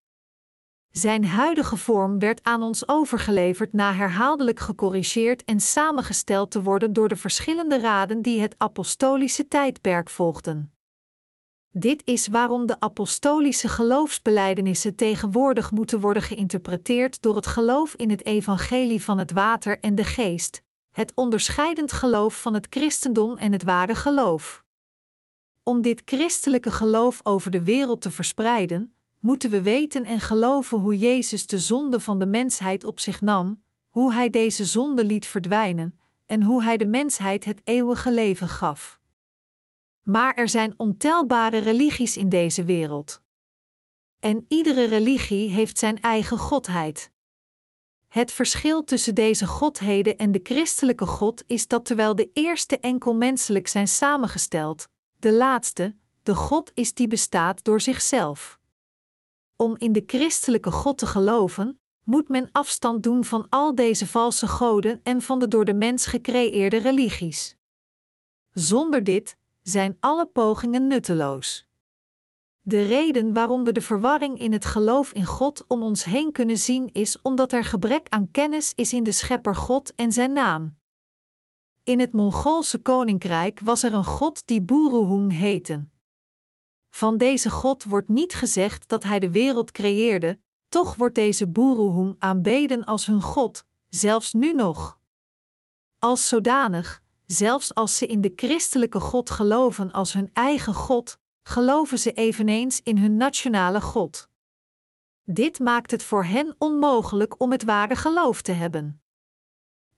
Zijn huidige vorm werd aan ons overgeleverd na herhaaldelijk gecorrigeerd en samengesteld te worden door de verschillende raden die het apostolische tijdperk volgden. Dit is waarom de apostolische geloofsbelijdenissen tegenwoordig moeten worden geïnterpreteerd door het geloof in het evangelie van het water en de geest, het onderscheidend geloof van het christendom en het ware geloof. Om dit christelijke geloof over de wereld te verspreiden, moeten we weten en geloven hoe Jezus de zonde van de mensheid op zich nam, hoe Hij deze zonde liet verdwijnen en hoe Hij de mensheid het eeuwige leven gaf. Maar er zijn ontelbare religies in deze wereld. En iedere religie heeft zijn eigen godheid. Het verschil tussen deze godheden en de christelijke God is dat terwijl de eerste enkel menselijk zijn samengesteld, de laatste, de God is die bestaat door zichzelf. Om in de christelijke God te geloven, moet men afstand doen van al deze valse goden en van de door de mens gecreëerde religies. Zonder dit zijn alle pogingen nutteloos. De reden waarom we de verwarring in het geloof in God om ons heen kunnen zien is omdat er gebrek aan kennis is in de Schepper God en zijn naam. In het Mongoolse koninkrijk was er een god die Buruhung heette. Van deze god wordt niet gezegd dat hij de wereld creëerde, toch wordt deze Buruhung aanbeden als hun god, zelfs nu nog. Als zodanig, zelfs als ze in de christelijke God geloven als hun eigen God, geloven ze eveneens in hun nationale God. Dit maakt het voor hen onmogelijk om het ware geloof te hebben.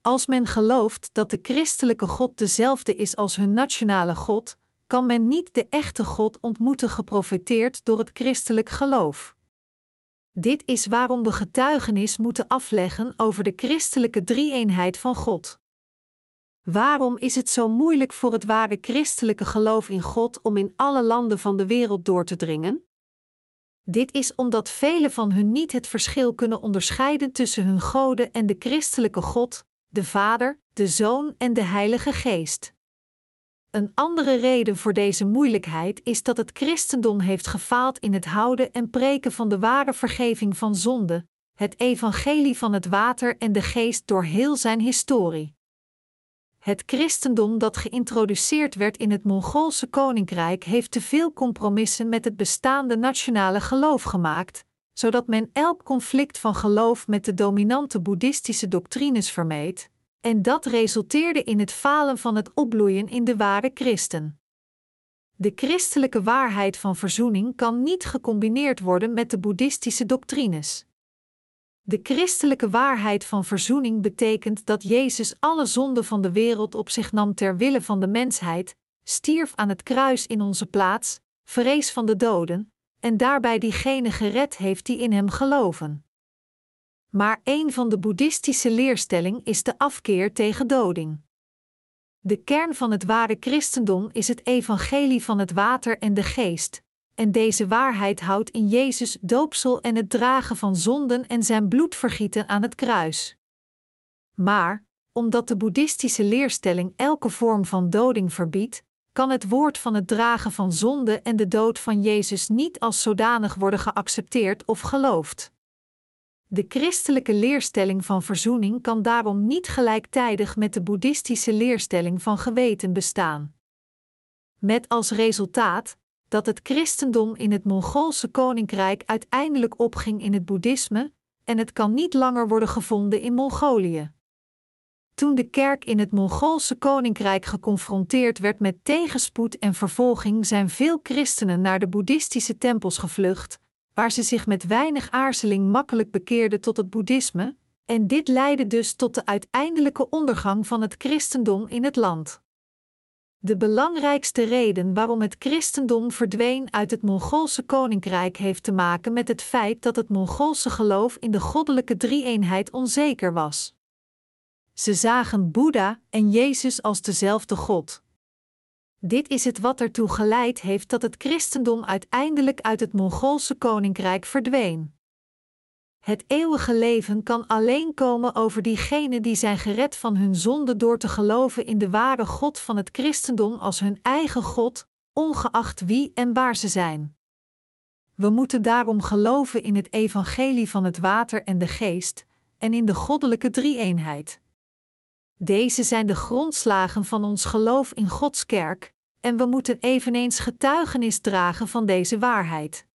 Als men gelooft dat de christelijke God dezelfde is als hun nationale God, kan men niet de echte God ontmoeten geprofiteerd door het christelijk geloof. Dit is waarom we getuigenis moeten afleggen over de christelijke drie-eenheid van God. Waarom is het zo moeilijk voor het ware christelijke geloof in God om in alle landen van de wereld door te dringen? Dit is omdat velen van hun niet het verschil kunnen onderscheiden tussen hun goden en de christelijke God, de Vader, de Zoon en de Heilige Geest. Een andere reden voor deze moeilijkheid is dat het christendom heeft gefaald in het houden en preken van de ware vergeving van zonde, het evangelie van het water en de geest door heel zijn historie. Het christendom dat geïntroduceerd werd in het Mongoolse koninkrijk heeft te veel compromissen met het bestaande nationale geloof gemaakt, zodat men elk conflict van geloof met de dominante boeddhistische doctrines vermeed, en dat resulteerde in het falen van het opbloeien in de ware christen. De christelijke waarheid van verzoening kan niet gecombineerd worden met de boeddhistische doctrines. De christelijke waarheid van verzoening betekent dat Jezus alle zonden van de wereld op zich nam ter wille van de mensheid, stierf aan het kruis in onze plaats, vrees van de doden, en daarbij diegenen gered heeft die in hem geloven. Maar een van de boeddhistische leerstelling is de afkeer tegen doding. De kern van het ware christendom is het evangelie van het water en de geest, en deze waarheid houdt in Jezus doopsel en het dragen van zonden en zijn bloedvergieten aan het kruis. Maar, omdat de boeddhistische leerstelling elke vorm van doding verbiedt, kan het woord van het dragen van zonde en de dood van Jezus niet als zodanig worden geaccepteerd of geloofd. De christelijke leerstelling van verzoening kan daarom niet gelijktijdig met de boeddhistische leerstelling van geweten bestaan. Met als resultaat dat het christendom in het Mongoolse koninkrijk uiteindelijk opging in het boeddhisme, en het kan niet langer worden gevonden in Mongolië. Toen de kerk in het Mongoolse koninkrijk geconfronteerd werd met tegenspoed en vervolging, zijn veel christenen naar de boeddhistische tempels gevlucht, waar ze zich met weinig aarzeling makkelijk bekeerden tot het boeddhisme, en dit leidde dus tot de uiteindelijke ondergang van het christendom in het land. De belangrijkste reden waarom het christendom verdween uit het Mongoolse koninkrijk heeft te maken met het feit dat het Mongoolse geloof in de goddelijke drie-eenheid onzeker was. Ze zagen Boeddha en Jezus als dezelfde God. Dit is het wat ertoe geleid heeft dat het christendom uiteindelijk uit het Mongoolse koninkrijk verdween. Het eeuwige leven kan alleen komen over diegenen die zijn gered van hun zonde door te geloven in de ware God van het christendom als hun eigen God, ongeacht wie en waar ze zijn. We moeten daarom geloven in het evangelie van het water en de geest, en in de goddelijke drie-eenheid. Deze zijn de grondslagen van ons geloof in Gods kerk, en we moeten eveneens getuigenis dragen van deze waarheid.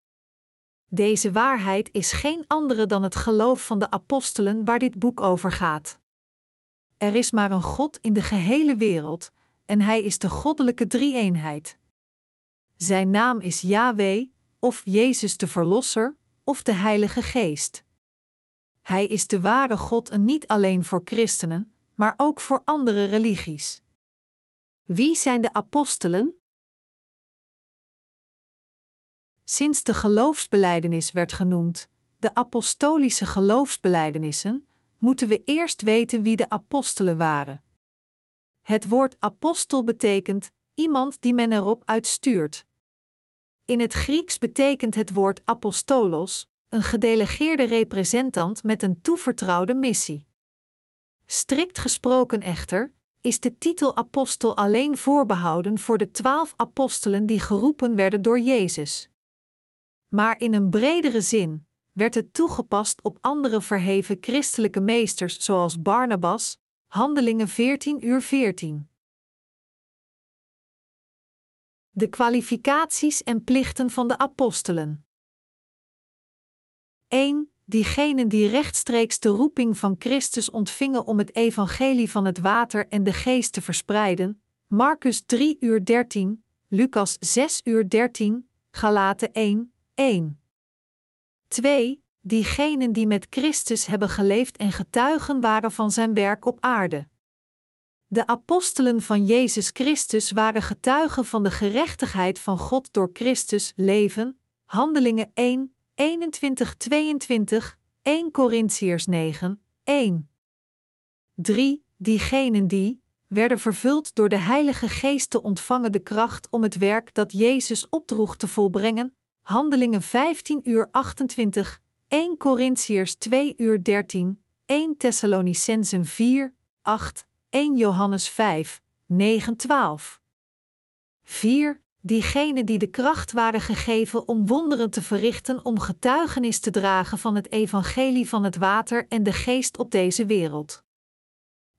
Deze waarheid is geen andere dan het geloof van de apostelen waar dit boek over gaat. Er is maar een God in de gehele wereld, en Hij is de goddelijke drie-eenheid. Zijn naam is Yahweh, of Jezus de Verlosser, of de Heilige Geest. Hij is de ware God en niet alleen voor christenen, maar ook voor andere religies. Wie zijn de apostelen? Sinds de geloofsbeleidenis werd genoemd, de apostolische geloofsbelijdenissen, moeten we eerst weten wie de apostelen waren. Het woord apostel betekent iemand die men erop uitstuurt. In het Grieks betekent het woord apostolos een gedelegeerde representant met een toevertrouwde missie. Strikt gesproken echter, is de titel apostel alleen voorbehouden voor de twaalf apostelen die geroepen werden door Jezus. Maar in een bredere zin werd het toegepast op andere verheven christelijke meesters zoals Barnabas, Handelingen 14 uur 14. De kwalificaties en plichten van de apostelen. 1 diegenen die rechtstreeks de roeping van Christus ontvingen om het evangelie van het water en de geest te verspreiden, Marcus 3 uur 13, Lucas 6 uur 13, Galaten 1, 1. 2. Diegenen die met Christus hebben geleefd en getuigen waren van zijn werk op aarde. De apostelen van Jezus Christus waren getuigen van de gerechtigheid van God door Christus leven, Handelingen 1, 21, 22, 1 Corinthiërs 9, 1. 3. Diegenen die, werden vervuld door de Heilige Geest te ontvangen de kracht om het werk dat Jezus opdroeg te volbrengen. Handelingen 15 uur 28, 1 Corinthiërs 2 uur 13, 1 Thessalonicensen 4, 8, 1 Johannes 5, 9, 12. 4 diegenen die de kracht waren gegeven om wonderen te verrichten om getuigenis te dragen van het evangelie van het water en de geest op deze wereld.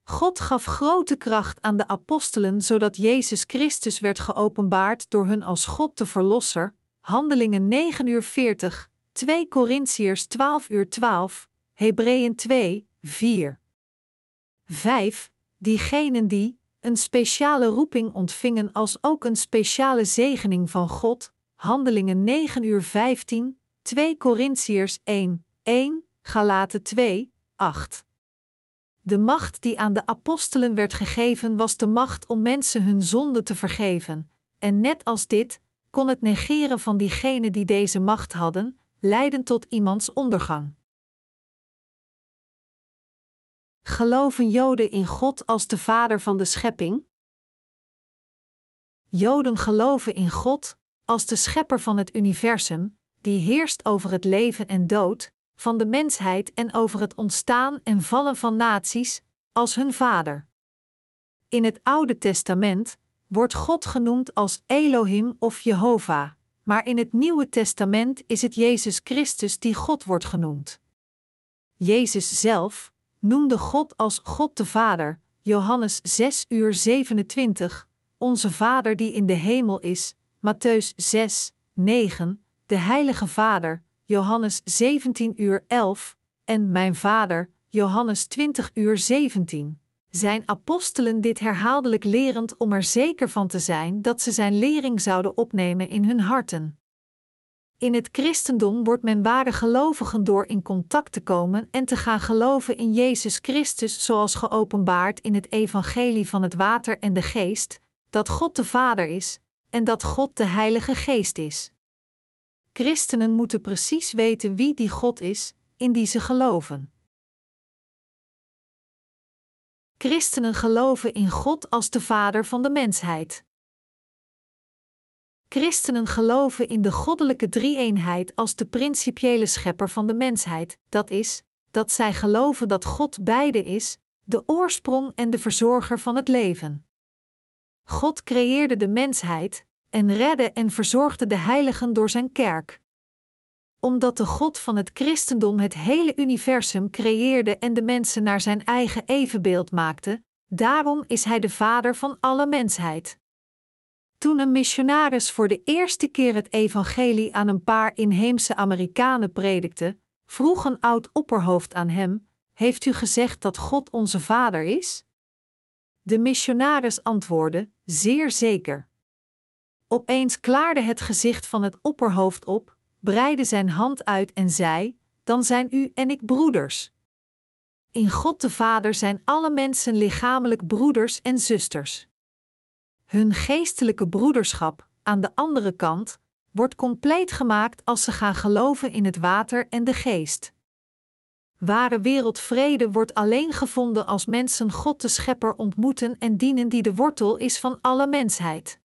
God gaf grote kracht aan de apostelen zodat Jezus Christus werd geopenbaard door hun als God de Verlosser. Handelingen 9 uur 40, 2 Corinthiërs 12 uur 12, Hebreeën 2, 4. 5. Diegenen die, een speciale roeping ontvingen als ook een speciale zegening van God. Handelingen 9 uur 15, 2 Corinthiërs 1, 1, Galaten 2, 8. De macht die aan de apostelen werd gegeven was de macht om mensen hun zonde te vergeven, en net als dit kon het negeren van diegenen die deze macht hadden, leiden tot iemands ondergang. Geloven Joden in God als de Vader van de schepping? Joden geloven in God als de Schepper van het universum, die heerst over het leven en dood van de mensheid en over het ontstaan en vallen van naties, als hun Vader. In het Oude Testament wordt God genoemd als Elohim of Jehovah, maar in het Nieuwe Testament is het Jezus Christus die God wordt genoemd. Jezus zelf, noemde God als God de Vader, Johannes 6 uur 27, onze Vader die in de hemel is, Matthäus 6, 9, de Heilige Vader, Johannes 17 uur 11, en mijn Vader, Johannes 20 uur 17, zijn apostelen dit herhaaldelijk lerend om er zeker van te zijn dat ze zijn lering zouden opnemen in hun harten. In het christendom wordt men ware gelovigen door in contact te komen en te gaan geloven in Jezus Christus, zoals geopenbaard in het Evangelie van het Water en de Geest, dat God de Vader is en dat God de Heilige Geest is. Christenen moeten precies weten wie die God is, in die ze geloven. Christenen geloven in God als de Vader van de mensheid. Christenen geloven in de goddelijke drie-eenheid als de principiële schepper van de mensheid, dat is, dat zij geloven dat God beide is, de oorsprong en de verzorger van het leven. God creëerde de mensheid en redde en verzorgde de heiligen door zijn kerk. Omdat de God van het christendom het hele universum creëerde en de mensen naar zijn eigen evenbeeld maakte, daarom is hij de vader van alle mensheid. Toen een missionaris voor de eerste keer het evangelie aan een paar inheemse Amerikanen predikte, vroeg een oud opperhoofd aan hem: Heeft u gezegd dat God onze Vader is? De missionaris antwoordde: Zeer zeker. Opeens klaarde het gezicht van het opperhoofd op, breidde zijn hand uit en zei: Dan zijn u en ik broeders. In God de Vader zijn alle mensen lichamelijk broeders en zusters. Hun geestelijke broederschap, aan de andere kant, wordt compleet gemaakt als ze gaan geloven in het water en de geest. Ware wereldvrede wordt alleen gevonden als mensen God de Schepper ontmoeten en dienen die de wortel is van alle mensheid.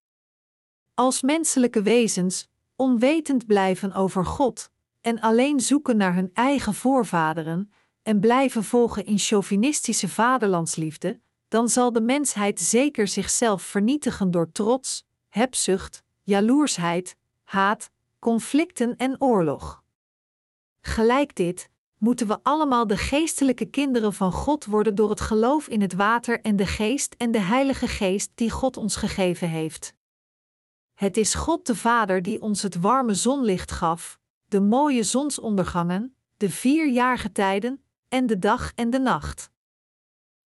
Als menselijke wezens, onwetend blijven over God en alleen zoeken naar hun eigen voorvaderen en blijven volgen in chauvinistische vaderlandsliefde, dan zal de mensheid zeker zichzelf vernietigen door trots, hebzucht, jaloersheid, haat, conflicten en oorlog. Gelijk dit, moeten we allemaal de geestelijke kinderen van God worden door het geloof in het water en de geest en de Heilige Geest die God ons gegeven heeft. Het is God de Vader die ons het warme zonlicht gaf, de mooie zonsondergangen, de vier jaargetijden en de dag en de nacht.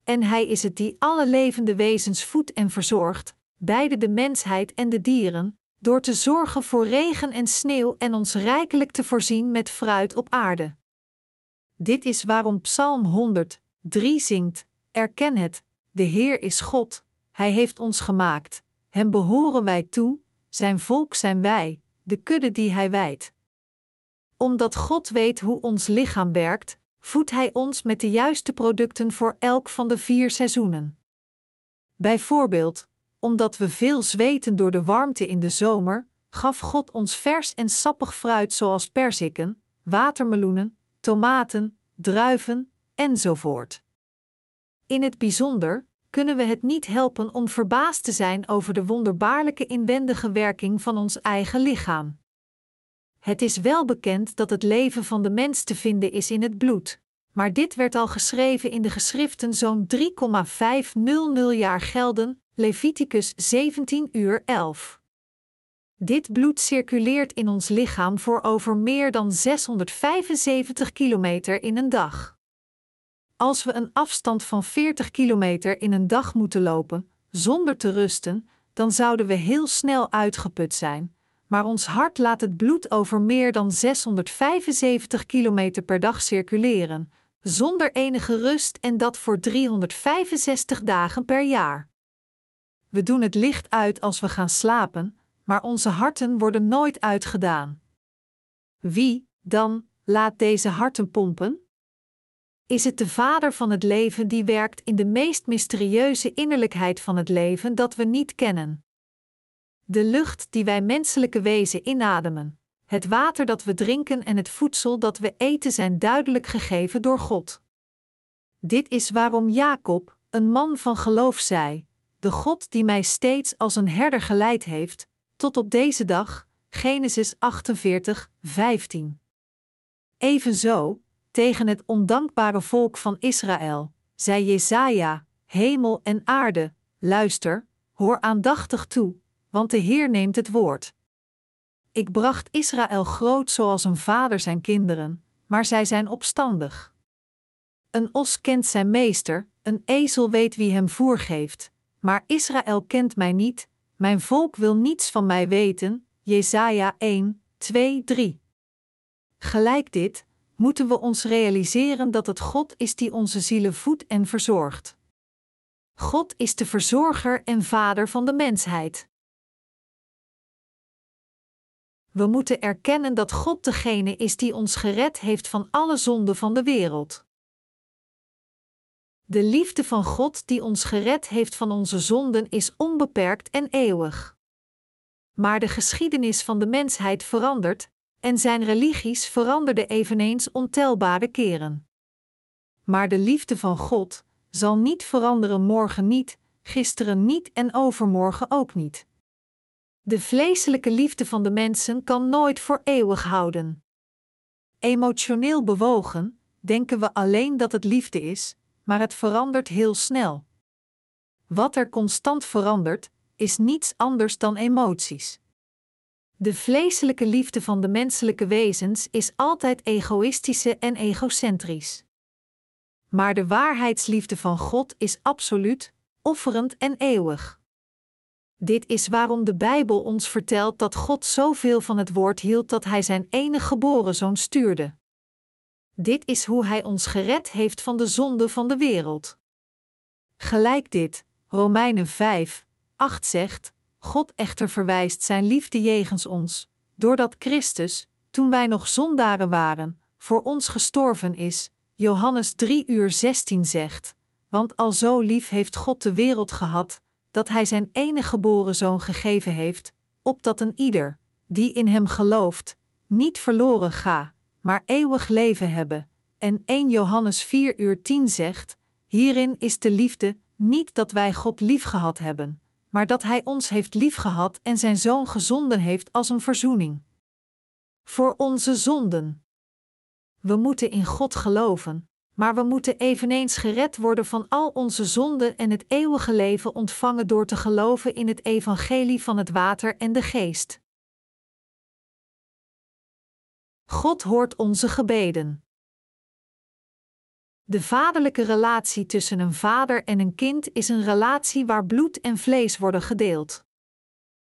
En Hij is het die alle levende wezens voedt en verzorgt, beide de mensheid en de dieren, door te zorgen voor regen en sneeuw en ons rijkelijk te voorzien met fruit op aarde. Dit is waarom Psalm 100, 3 zingt: Erken het, de Heer is God, Hij heeft ons gemaakt, Hem behoren wij toe, Zijn volk zijn wij, de kudde die Hij wijdt. Omdat God weet hoe ons lichaam werkt, voedt Hij ons met de juiste producten voor elk van de vier seizoenen. Bijvoorbeeld, omdat we veel zweten door de warmte in de zomer, gaf God ons vers en sappig fruit zoals perziken, watermeloenen, tomaten, druiven enzovoort. In het bijzonder kunnen we het niet helpen om verbaasd te zijn over de wonderbaarlijke inwendige werking van ons eigen lichaam. Het is wel bekend dat het leven van de mens te vinden is in het bloed, maar dit werd al geschreven in de geschriften zo'n 3,500 jaar gelden, Leviticus 17 uur 11. Dit bloed circuleert in ons lichaam voor over meer dan 675 kilometer in een dag. Als we een afstand van 40 kilometer in een dag moeten lopen, zonder te rusten, dan zouden we heel snel uitgeput zijn, maar ons hart laat het bloed over meer dan 675 kilometer per dag circuleren, zonder enige rust en dat voor 365 dagen per jaar. We doen het licht uit als we gaan slapen, maar onze harten worden nooit uitgedaan. Wie, dan, laat deze harten pompen? Is het de Vader van het leven die werkt in de meest mysterieuze innerlijkheid van het leven dat we niet kennen? De lucht die wij menselijke wezen inademen, het water dat we drinken en het voedsel dat we eten zijn duidelijk gegeven door God. Dit is waarom Jacob, een man van geloof, zei: De God die mij steeds als een herder geleid heeft, tot op deze dag, Genesis 48, 15. Evenzo, tegen het ondankbare volk van Israël, zei Jesaja: Hemel en aarde, luister, hoor aandachtig toe, want de Heer neemt het woord. Ik bracht Israël groot zoals een vader zijn kinderen, maar zij zijn opstandig. Een os kent zijn meester, Een ezel weet wie hem voer geeft, maar Israël kent mij niet, mijn volk wil niets van mij weten. Jesaja 1, 2, 3. Gelijk dit, moeten we ons realiseren dat het God is die onze zielen voedt en verzorgt. God is de verzorger en vader van de mensheid. We moeten erkennen dat God degene is die ons gered heeft van alle zonden van de wereld. De liefde van God die ons gered heeft van onze zonden is onbeperkt en eeuwig. Maar de geschiedenis van de mensheid verandert, en zijn religies veranderden eveneens ontelbare keren. Maar de liefde van God zal niet veranderen morgen niet, gisteren niet en overmorgen ook niet. De vleeselijke liefde van de mensen kan nooit voor eeuwig houden. Emotioneel bewogen, denken we alleen dat het liefde is, maar het verandert heel snel. Wat er constant verandert, is niets anders dan emoties. De vleeselijke liefde van de menselijke wezens is altijd egoïstische en egocentrisch. Maar de waarheidsliefde van God is absoluut, offerend en eeuwig. Dit is waarom de Bijbel ons vertelt dat God zoveel van het woord hield dat Hij zijn enige geboren zoon stuurde. Dit is hoe Hij ons gered heeft van de zonde van de wereld. Gelijk dit, Romeinen 5, 8 zegt: God echter verwijst zijn liefde jegens ons, doordat Christus, toen wij nog zondaren waren, voor ons gestorven is. Johannes 3 uur 16 zegt: Want al zo lief heeft God de wereld gehad, dat Hij zijn enige geboren zoon gegeven heeft, opdat een ieder, die in Hem gelooft, niet verloren ga, maar eeuwig leven hebben. En 1 Johannes 4 uur 10 zegt: Hierin is de liefde, niet dat wij God liefgehad hebben, maar dat Hij ons heeft liefgehad en Zijn Zoon gezonden heeft als een verzoening. Voor onze zonden. We moeten in God geloven, maar we moeten eveneens gered worden van al onze zonden en het eeuwige leven ontvangen door te geloven in het evangelie van het water en de geest. God hoort onze gebeden. De vaderlijke relatie tussen een vader en een kind is een relatie waar bloed en vlees worden gedeeld.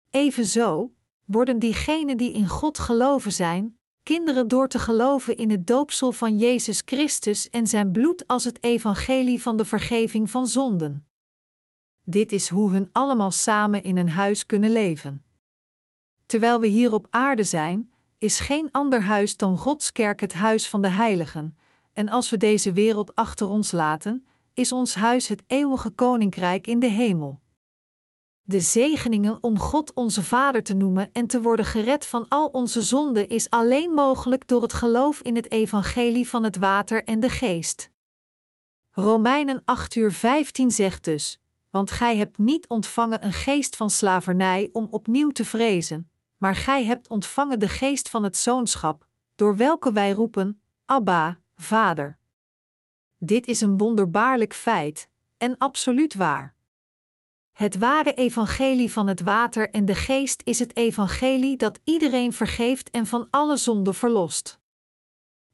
Evenzo worden diegenen die in God geloven zijn, kinderen door te geloven in het doopsel van Jezus Christus en zijn bloed als het evangelie van de vergeving van zonden. Dit is hoe hun allemaal samen in een huis kunnen leven. Terwijl we hier op aarde zijn, is geen ander huis dan Gods kerk het huis van de heiligen, en als we deze wereld achter ons laten, is ons huis het eeuwige koninkrijk in de hemel. De zegeningen om God onze Vader te noemen en te worden gered van al onze zonden is alleen mogelijk door het geloof in het evangelie van het water en de geest. Romeinen 8 uur 15 zegt dus: Want gij hebt niet ontvangen een geest van slavernij om opnieuw te vrezen, maar gij hebt ontvangen de geest van het zoonschap, door welke wij roepen: Abba, Vader. Dit is een wonderbaarlijk feit, en absoluut waar. Het ware evangelie van het water en de geest is het evangelie dat iedereen vergeeft en van alle zonde verlost.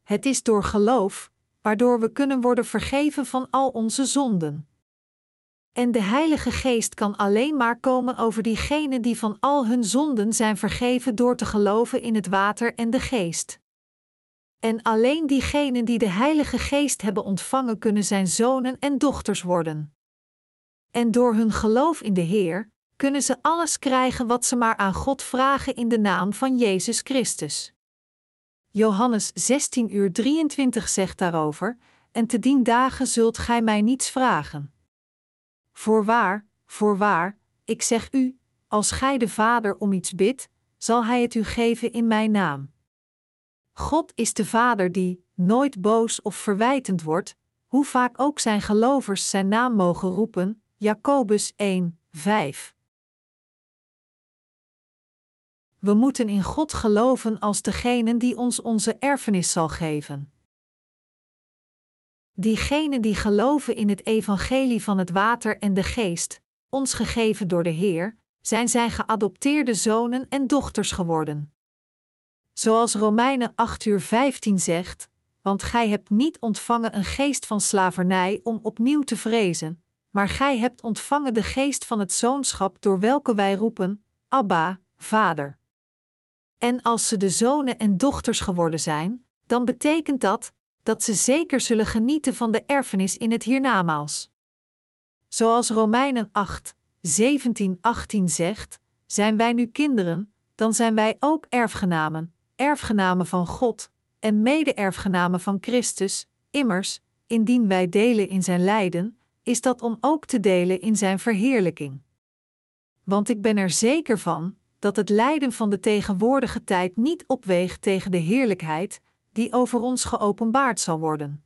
Het is door geloof, waardoor we kunnen worden vergeven van al onze zonden. En de Heilige Geest kan alleen maar komen over diegenen die van al hun zonden zijn vergeven door te geloven in het water en de geest. En alleen diegenen die de Heilige Geest hebben ontvangen kunnen zijn zonen en dochters worden. En door hun geloof in de Heer kunnen ze alles krijgen wat ze maar aan God vragen in de naam van Jezus Christus. Johannes 16 uur 23 zegt daarover: En te dien dagen zult gij mij niets vragen. Voorwaar, voorwaar, ik zeg u, als gij de Vader om iets bidt, zal hij het u geven in mijn naam. God is de Vader die nooit boos of verwijtend wordt, hoe vaak ook zijn gelovers zijn naam mogen roepen, Jacobus 1, 5. We moeten in God geloven als degene die ons onze erfenis zal geven. Diegenen die geloven in het evangelie van het water en de geest, ons gegeven door de Heer, zijn zijn geadopteerde zonen en dochters geworden. Zoals Romeinen 8 uur 15 zegt, want gij hebt niet ontvangen een geest van slavernij om opnieuw te vrezen, maar gij hebt ontvangen de geest van het zoonschap door welke wij roepen, Abba, Vader. En als ze de zonen en dochters geworden zijn, dan betekent dat dat ze zeker zullen genieten van de erfenis in het hiernamaals. Zoals Romeinen 8, 17, 18 zegt: Zijn wij nu kinderen, dan zijn wij ook erfgenamen, erfgenamen van God en mede-erfgenamen van Christus. Immers, indien wij delen in zijn lijden, is dat om ook te delen in zijn verheerlijking. Want ik ben er zeker van dat het lijden van de tegenwoordige tijd niet opweegt tegen de heerlijkheid die over ons geopenbaard zal worden.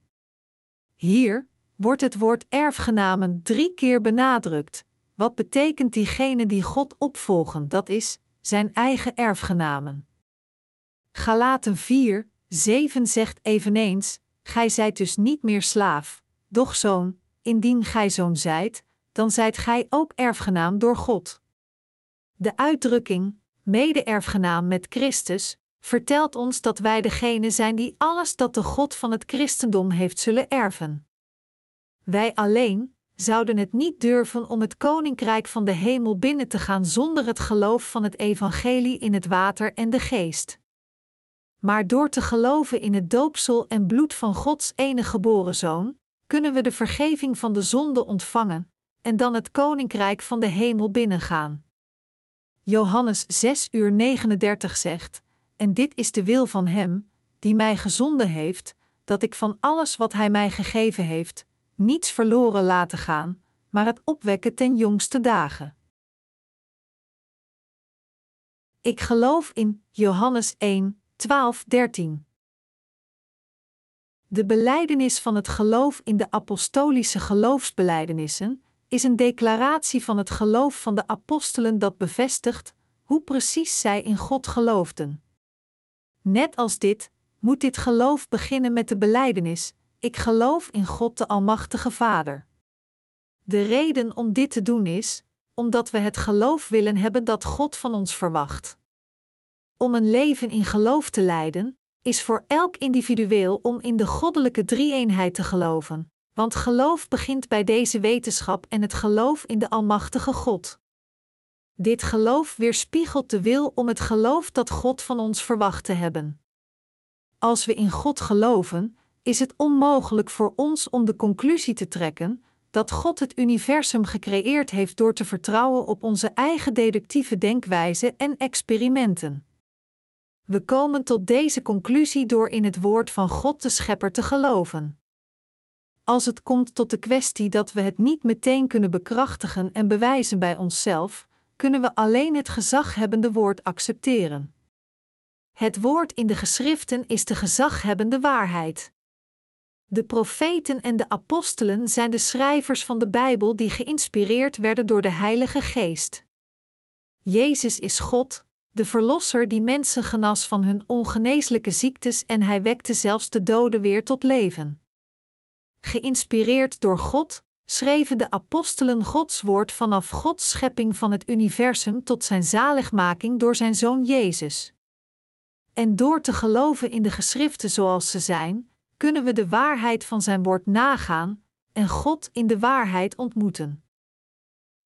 Hier wordt het woord erfgenamen drie keer benadrukt. Wat betekent diegene die God opvolgen, dat is, zijn eigen erfgenamen. Galaten 4, 7 zegt eveneens: Gij zijt dus niet meer slaaf, doch zoon, indien gij zoon zijt, dan zijt gij ook erfgenaam door God. De uitdrukking, mede-erfgenaam met Christus, vertelt ons dat wij degene zijn die alles dat de God van het christendom heeft zullen erven. Wij alleen zouden het niet durven om het koninkrijk van de hemel binnen te gaan zonder het geloof van het evangelie in het water en de geest. Maar door te geloven in het doopsel en bloed van Gods enige geboren zoon, kunnen we de vergeving van de zonde ontvangen en dan het koninkrijk van de hemel binnengaan. Johannes 6 uur 39 zegt: En dit is de wil van Hem, die mij gezonden heeft, dat ik van alles wat Hij mij gegeven heeft, niets verloren laten gaan, maar het opwekken ten jongste dagen. Ik geloof in Johannes 1, 12, 13. De beleidenis van het geloof in de apostolische geloofsbelijdenissen is een declaratie van het geloof van de apostelen dat bevestigt hoe precies zij in God geloofden. Net als dit, moet dit geloof beginnen met de beleidenis: Ik geloof in God de Almachtige Vader. De reden om dit te doen is, omdat we het geloof willen hebben dat God van ons verwacht. Om een leven in geloof te leiden, is voor elk individueel om in de goddelijke drie-eenheid te geloven, want geloof begint bij deze wetenschap en het geloof in de Almachtige God. Dit geloof weerspiegelt de wil om het geloof dat God van ons verwacht te hebben. Als we in God geloven, is het onmogelijk voor ons om de conclusie te trekken dat God het universum gecreëerd heeft door te vertrouwen op onze eigen deductieve denkwijze en experimenten. We komen tot deze conclusie door in het woord van God de Schepper te geloven. Als het komt tot de kwestie dat we het niet meteen kunnen bekrachtigen en bewijzen bij onszelf, kunnen we alleen het gezaghebbende woord accepteren. Het woord in de geschriften is de gezaghebbende waarheid. De profeten en de apostelen zijn de schrijvers van de Bijbel die geïnspireerd werden door de Heilige Geest. Jezus is God, de Verlosser die mensen genas van hun ongeneeslijke ziektes en hij wekte zelfs de doden weer tot leven. Geïnspireerd door God, schreven de apostelen Gods woord vanaf Gods schepping van het universum tot zijn zaligmaking door zijn zoon Jezus. En door te geloven in de geschriften zoals ze zijn, kunnen we de waarheid van zijn woord nagaan en God in de waarheid ontmoeten.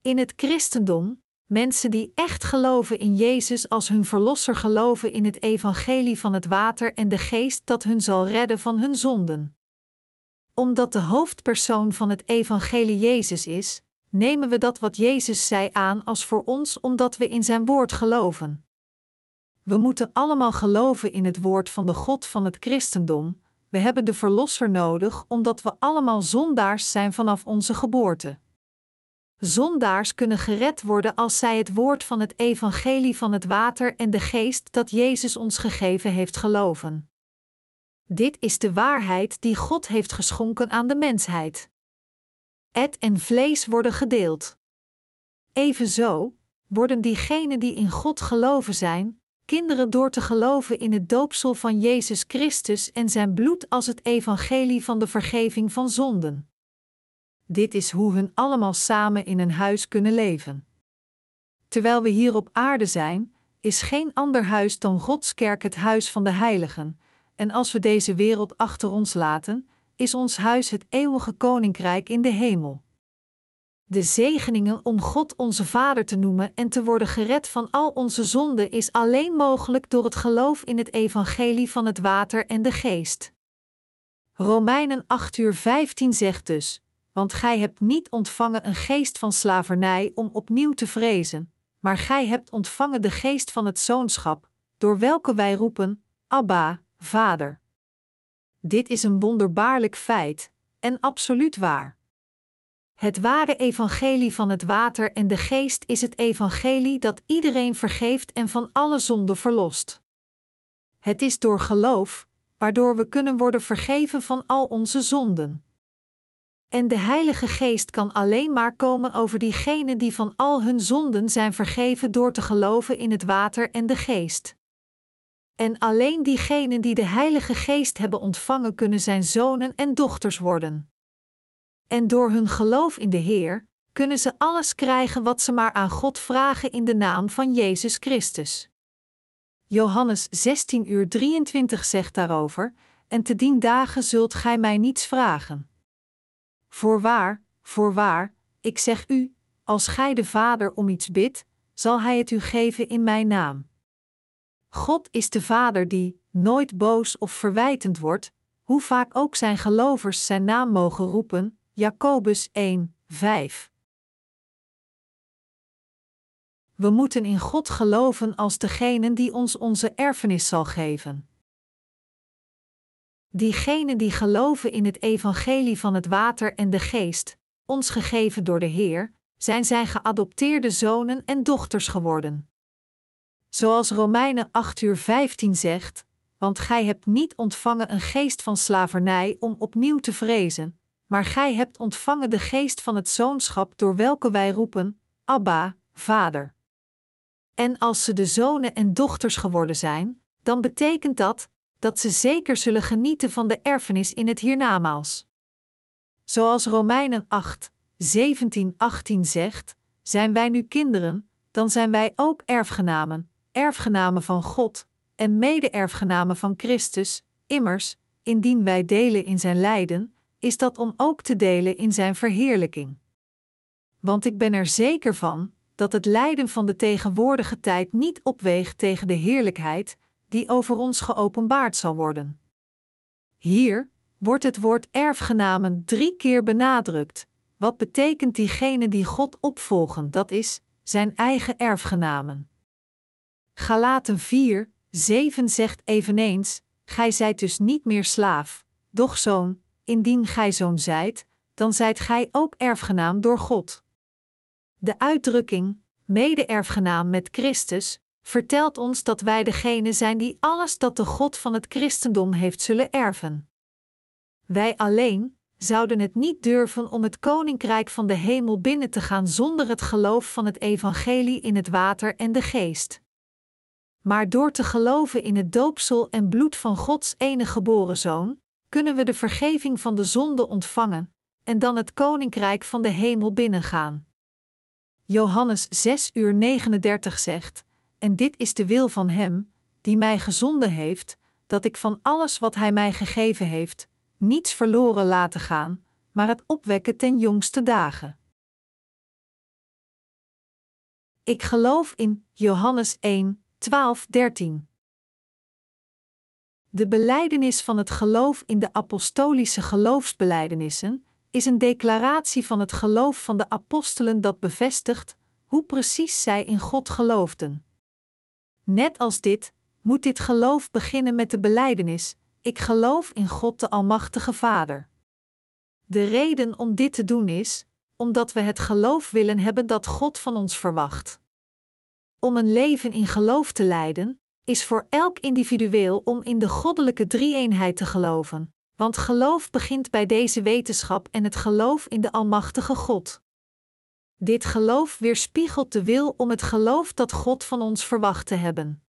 In het christendom, mensen die echt geloven in Jezus als hun verlosser geloven in het evangelie van het water en de geest dat hun zal redden van hun zonden omdat de hoofdpersoon van het evangelie Jezus is, nemen we dat wat Jezus zei aan als voor ons omdat we in zijn woord geloven. We moeten allemaal geloven in het woord van de God van het christendom. We hebben de verlosser nodig omdat we allemaal zondaars zijn vanaf onze geboorte. Zondaars kunnen gered worden als zij het woord van het evangelie van het water en de geest dat Jezus ons gegeven heeft geloven. Dit is de waarheid die God heeft geschonken aan de mensheid. Et en vlees worden gedeeld. Evenzo worden diegenen die in God geloven zijn, kinderen door te geloven in het doopsel van Jezus Christus en zijn bloed als het evangelie van de vergeving van zonden. Dit is hoe hun allemaal samen in een huis kunnen leven. Terwijl we hier op aarde zijn, is geen ander huis dan Gods kerk het huis van de heiligen, en als we deze wereld achter ons laten, is ons huis het eeuwige koninkrijk in de hemel. De zegeningen om God onze Vader te noemen en te worden gered van al onze zonden is alleen mogelijk door het geloof in het evangelie van het water en de geest. Romeinen 8 uur 15 zegt dus: Want gij hebt niet ontvangen een geest van slavernij om opnieuw te vrezen, maar gij hebt ontvangen de geest van het zoonschap, door welke wij roepen: Abba, Vader. Dit is een wonderbaarlijk feit, en absoluut waar. Het ware evangelie van het water en de geest is het evangelie dat iedereen vergeeft en van alle zonde verlost. Het is door geloof, waardoor we kunnen worden vergeven van al onze zonden. En de Heilige Geest kan alleen maar komen over diegenen die van al hun zonden zijn vergeven door te geloven in het water en de geest. En alleen diegenen die de Heilige Geest hebben ontvangen kunnen zijn zonen en dochters worden. En door hun geloof in de Heer kunnen ze alles krijgen wat ze maar aan God vragen in de naam van Jezus Christus. Johannes 16 uur 23 zegt daarover: En te dien dagen zult gij mij niets vragen. Voorwaar, voorwaar, ik zeg u, als gij de Vader om iets bidt, zal hij het u geven in mijn naam. God is de Vader die nooit boos of verwijtend wordt, hoe vaak ook zijn gelovers zijn naam mogen roepen, Jacobus 1, 5. We moeten in God geloven als degene die ons onze erfenis zal geven. Diegenen die geloven in het evangelie van het water en de geest, ons gegeven door de Heer, zijn zijn geadopteerde zonen en dochters geworden. Zoals Romeinen 8 uur 15 zegt, want gij hebt niet ontvangen een geest van slavernij om opnieuw te vrezen, maar gij hebt ontvangen de geest van het zoonschap door welke wij roepen, Abba, Vader. En als ze de zonen en dochters geworden zijn, dan betekent dat dat ze zeker zullen genieten van de erfenis in het hiernamaals. Zoals Romeinen 8, 17, 18 zegt: Zijn wij nu kinderen, dan zijn wij ook erfgenamen, erfgenamen van God en mede-erfgenamen van Christus. Immers, indien wij delen in zijn lijden, is dat om ook te delen in zijn verheerlijking. Want ik ben er zeker van dat het lijden van de tegenwoordige tijd niet opweegt tegen de heerlijkheid die over ons geopenbaard zal worden. Hier wordt het woord erfgenamen drie keer benadrukt. Wat betekent diegene die God opvolgen, dat is, zijn eigen erfgenamen. Galaten 4, 7 zegt eveneens: Gij zijt dus niet meer slaaf, doch zoon, indien gij zoon zijt, dan zijt gij ook erfgenaam door God. De uitdrukking mede-erfgenaam met Christus vertelt ons dat wij degene zijn die alles dat de God van het christendom heeft zullen erven. Wij alleen zouden het niet durven om het koninkrijk van de hemel binnen te gaan zonder het geloof van het evangelie in het water en de geest. Maar door te geloven in het doopsel en bloed van Gods enige geboren zoon, kunnen we de vergeving van de zonde ontvangen en dan het koninkrijk van de hemel binnengaan. Johannes 6 uur 39 zegt: En dit is de wil van Hem, die mij gezonden heeft, dat ik van alles wat Hij mij gegeven heeft, niets verloren laten gaan, maar het opwekken ten jongste dagen. Ik geloof in Johannes 1, 12, 13. De beleidenis van het geloof in de apostolische geloofsbelijdenissen is een declaratie van het geloof van de apostelen dat bevestigt hoe precies zij in God geloofden. Net als dit, moet dit geloof beginnen met de beleidenis: Ik geloof in God de Almachtige Vader. De reden om dit te doen is, omdat we het geloof willen hebben dat God van ons verwacht. Om een leven in geloof te leiden, is voor elk individueel om in de goddelijke drie-eenheid te geloven, want geloof begint bij deze wetenschap en het geloof in de Almachtige God. Dit geloof weerspiegelt de wil om het geloof dat God van ons verwacht te hebben.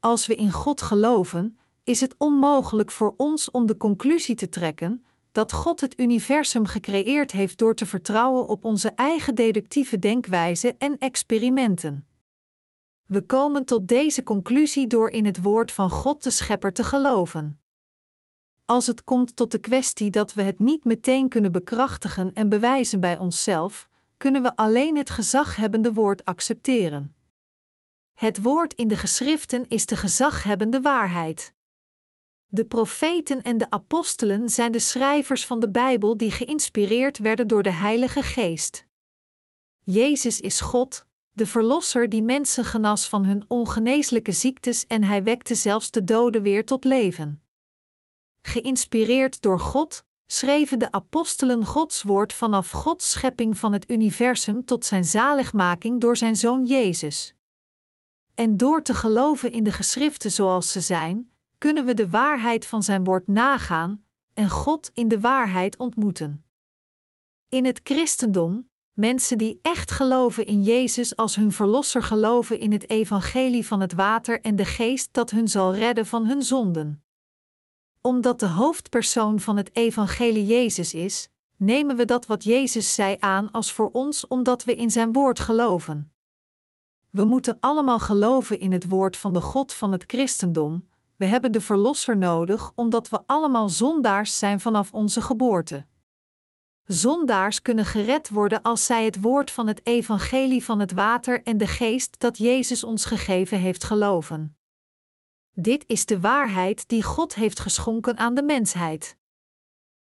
Als we in God geloven, is het onmogelijk voor ons om de conclusie te trekken dat God het universum gecreëerd heeft door te vertrouwen op onze eigen deductieve denkwijze en experimenten. We komen tot deze conclusie door in het woord van God de Schepper te geloven. Als het komt tot de kwestie dat we het niet meteen kunnen bekrachtigen en bewijzen bij onszelf, kunnen we alleen het gezaghebbende woord accepteren. Het woord in de geschriften is de gezaghebbende waarheid. De profeten en de apostelen zijn de schrijvers van de Bijbel die geïnspireerd werden door de Heilige Geest. Jezus is God, de Verlosser die mensen genas van hun ongeneeslijke ziektes en hij wekte zelfs de doden weer tot leven. Geïnspireerd door God, schreven de apostelen Gods woord vanaf Gods schepping van het universum tot zijn zaligmaking door zijn zoon Jezus. En door te geloven in de geschriften zoals ze zijn, kunnen we de waarheid van zijn woord nagaan en God in de waarheid ontmoeten. In het christendom, mensen die echt geloven in Jezus als hun verlosser geloven in het evangelie van het water en de geest dat hun zal redden van hun zonden. Omdat de hoofdpersoon van het evangelie Jezus is, nemen we dat wat Jezus zei aan als voor ons omdat we in zijn woord geloven. We moeten allemaal geloven in het woord van de God van het christendom. We hebben de Verlosser nodig omdat we allemaal zondaars zijn vanaf onze geboorte. Zondaars kunnen gered worden als zij het woord van het evangelie van het water en de geest dat Jezus ons gegeven heeft geloven. Dit is de waarheid die God heeft geschonken aan de mensheid.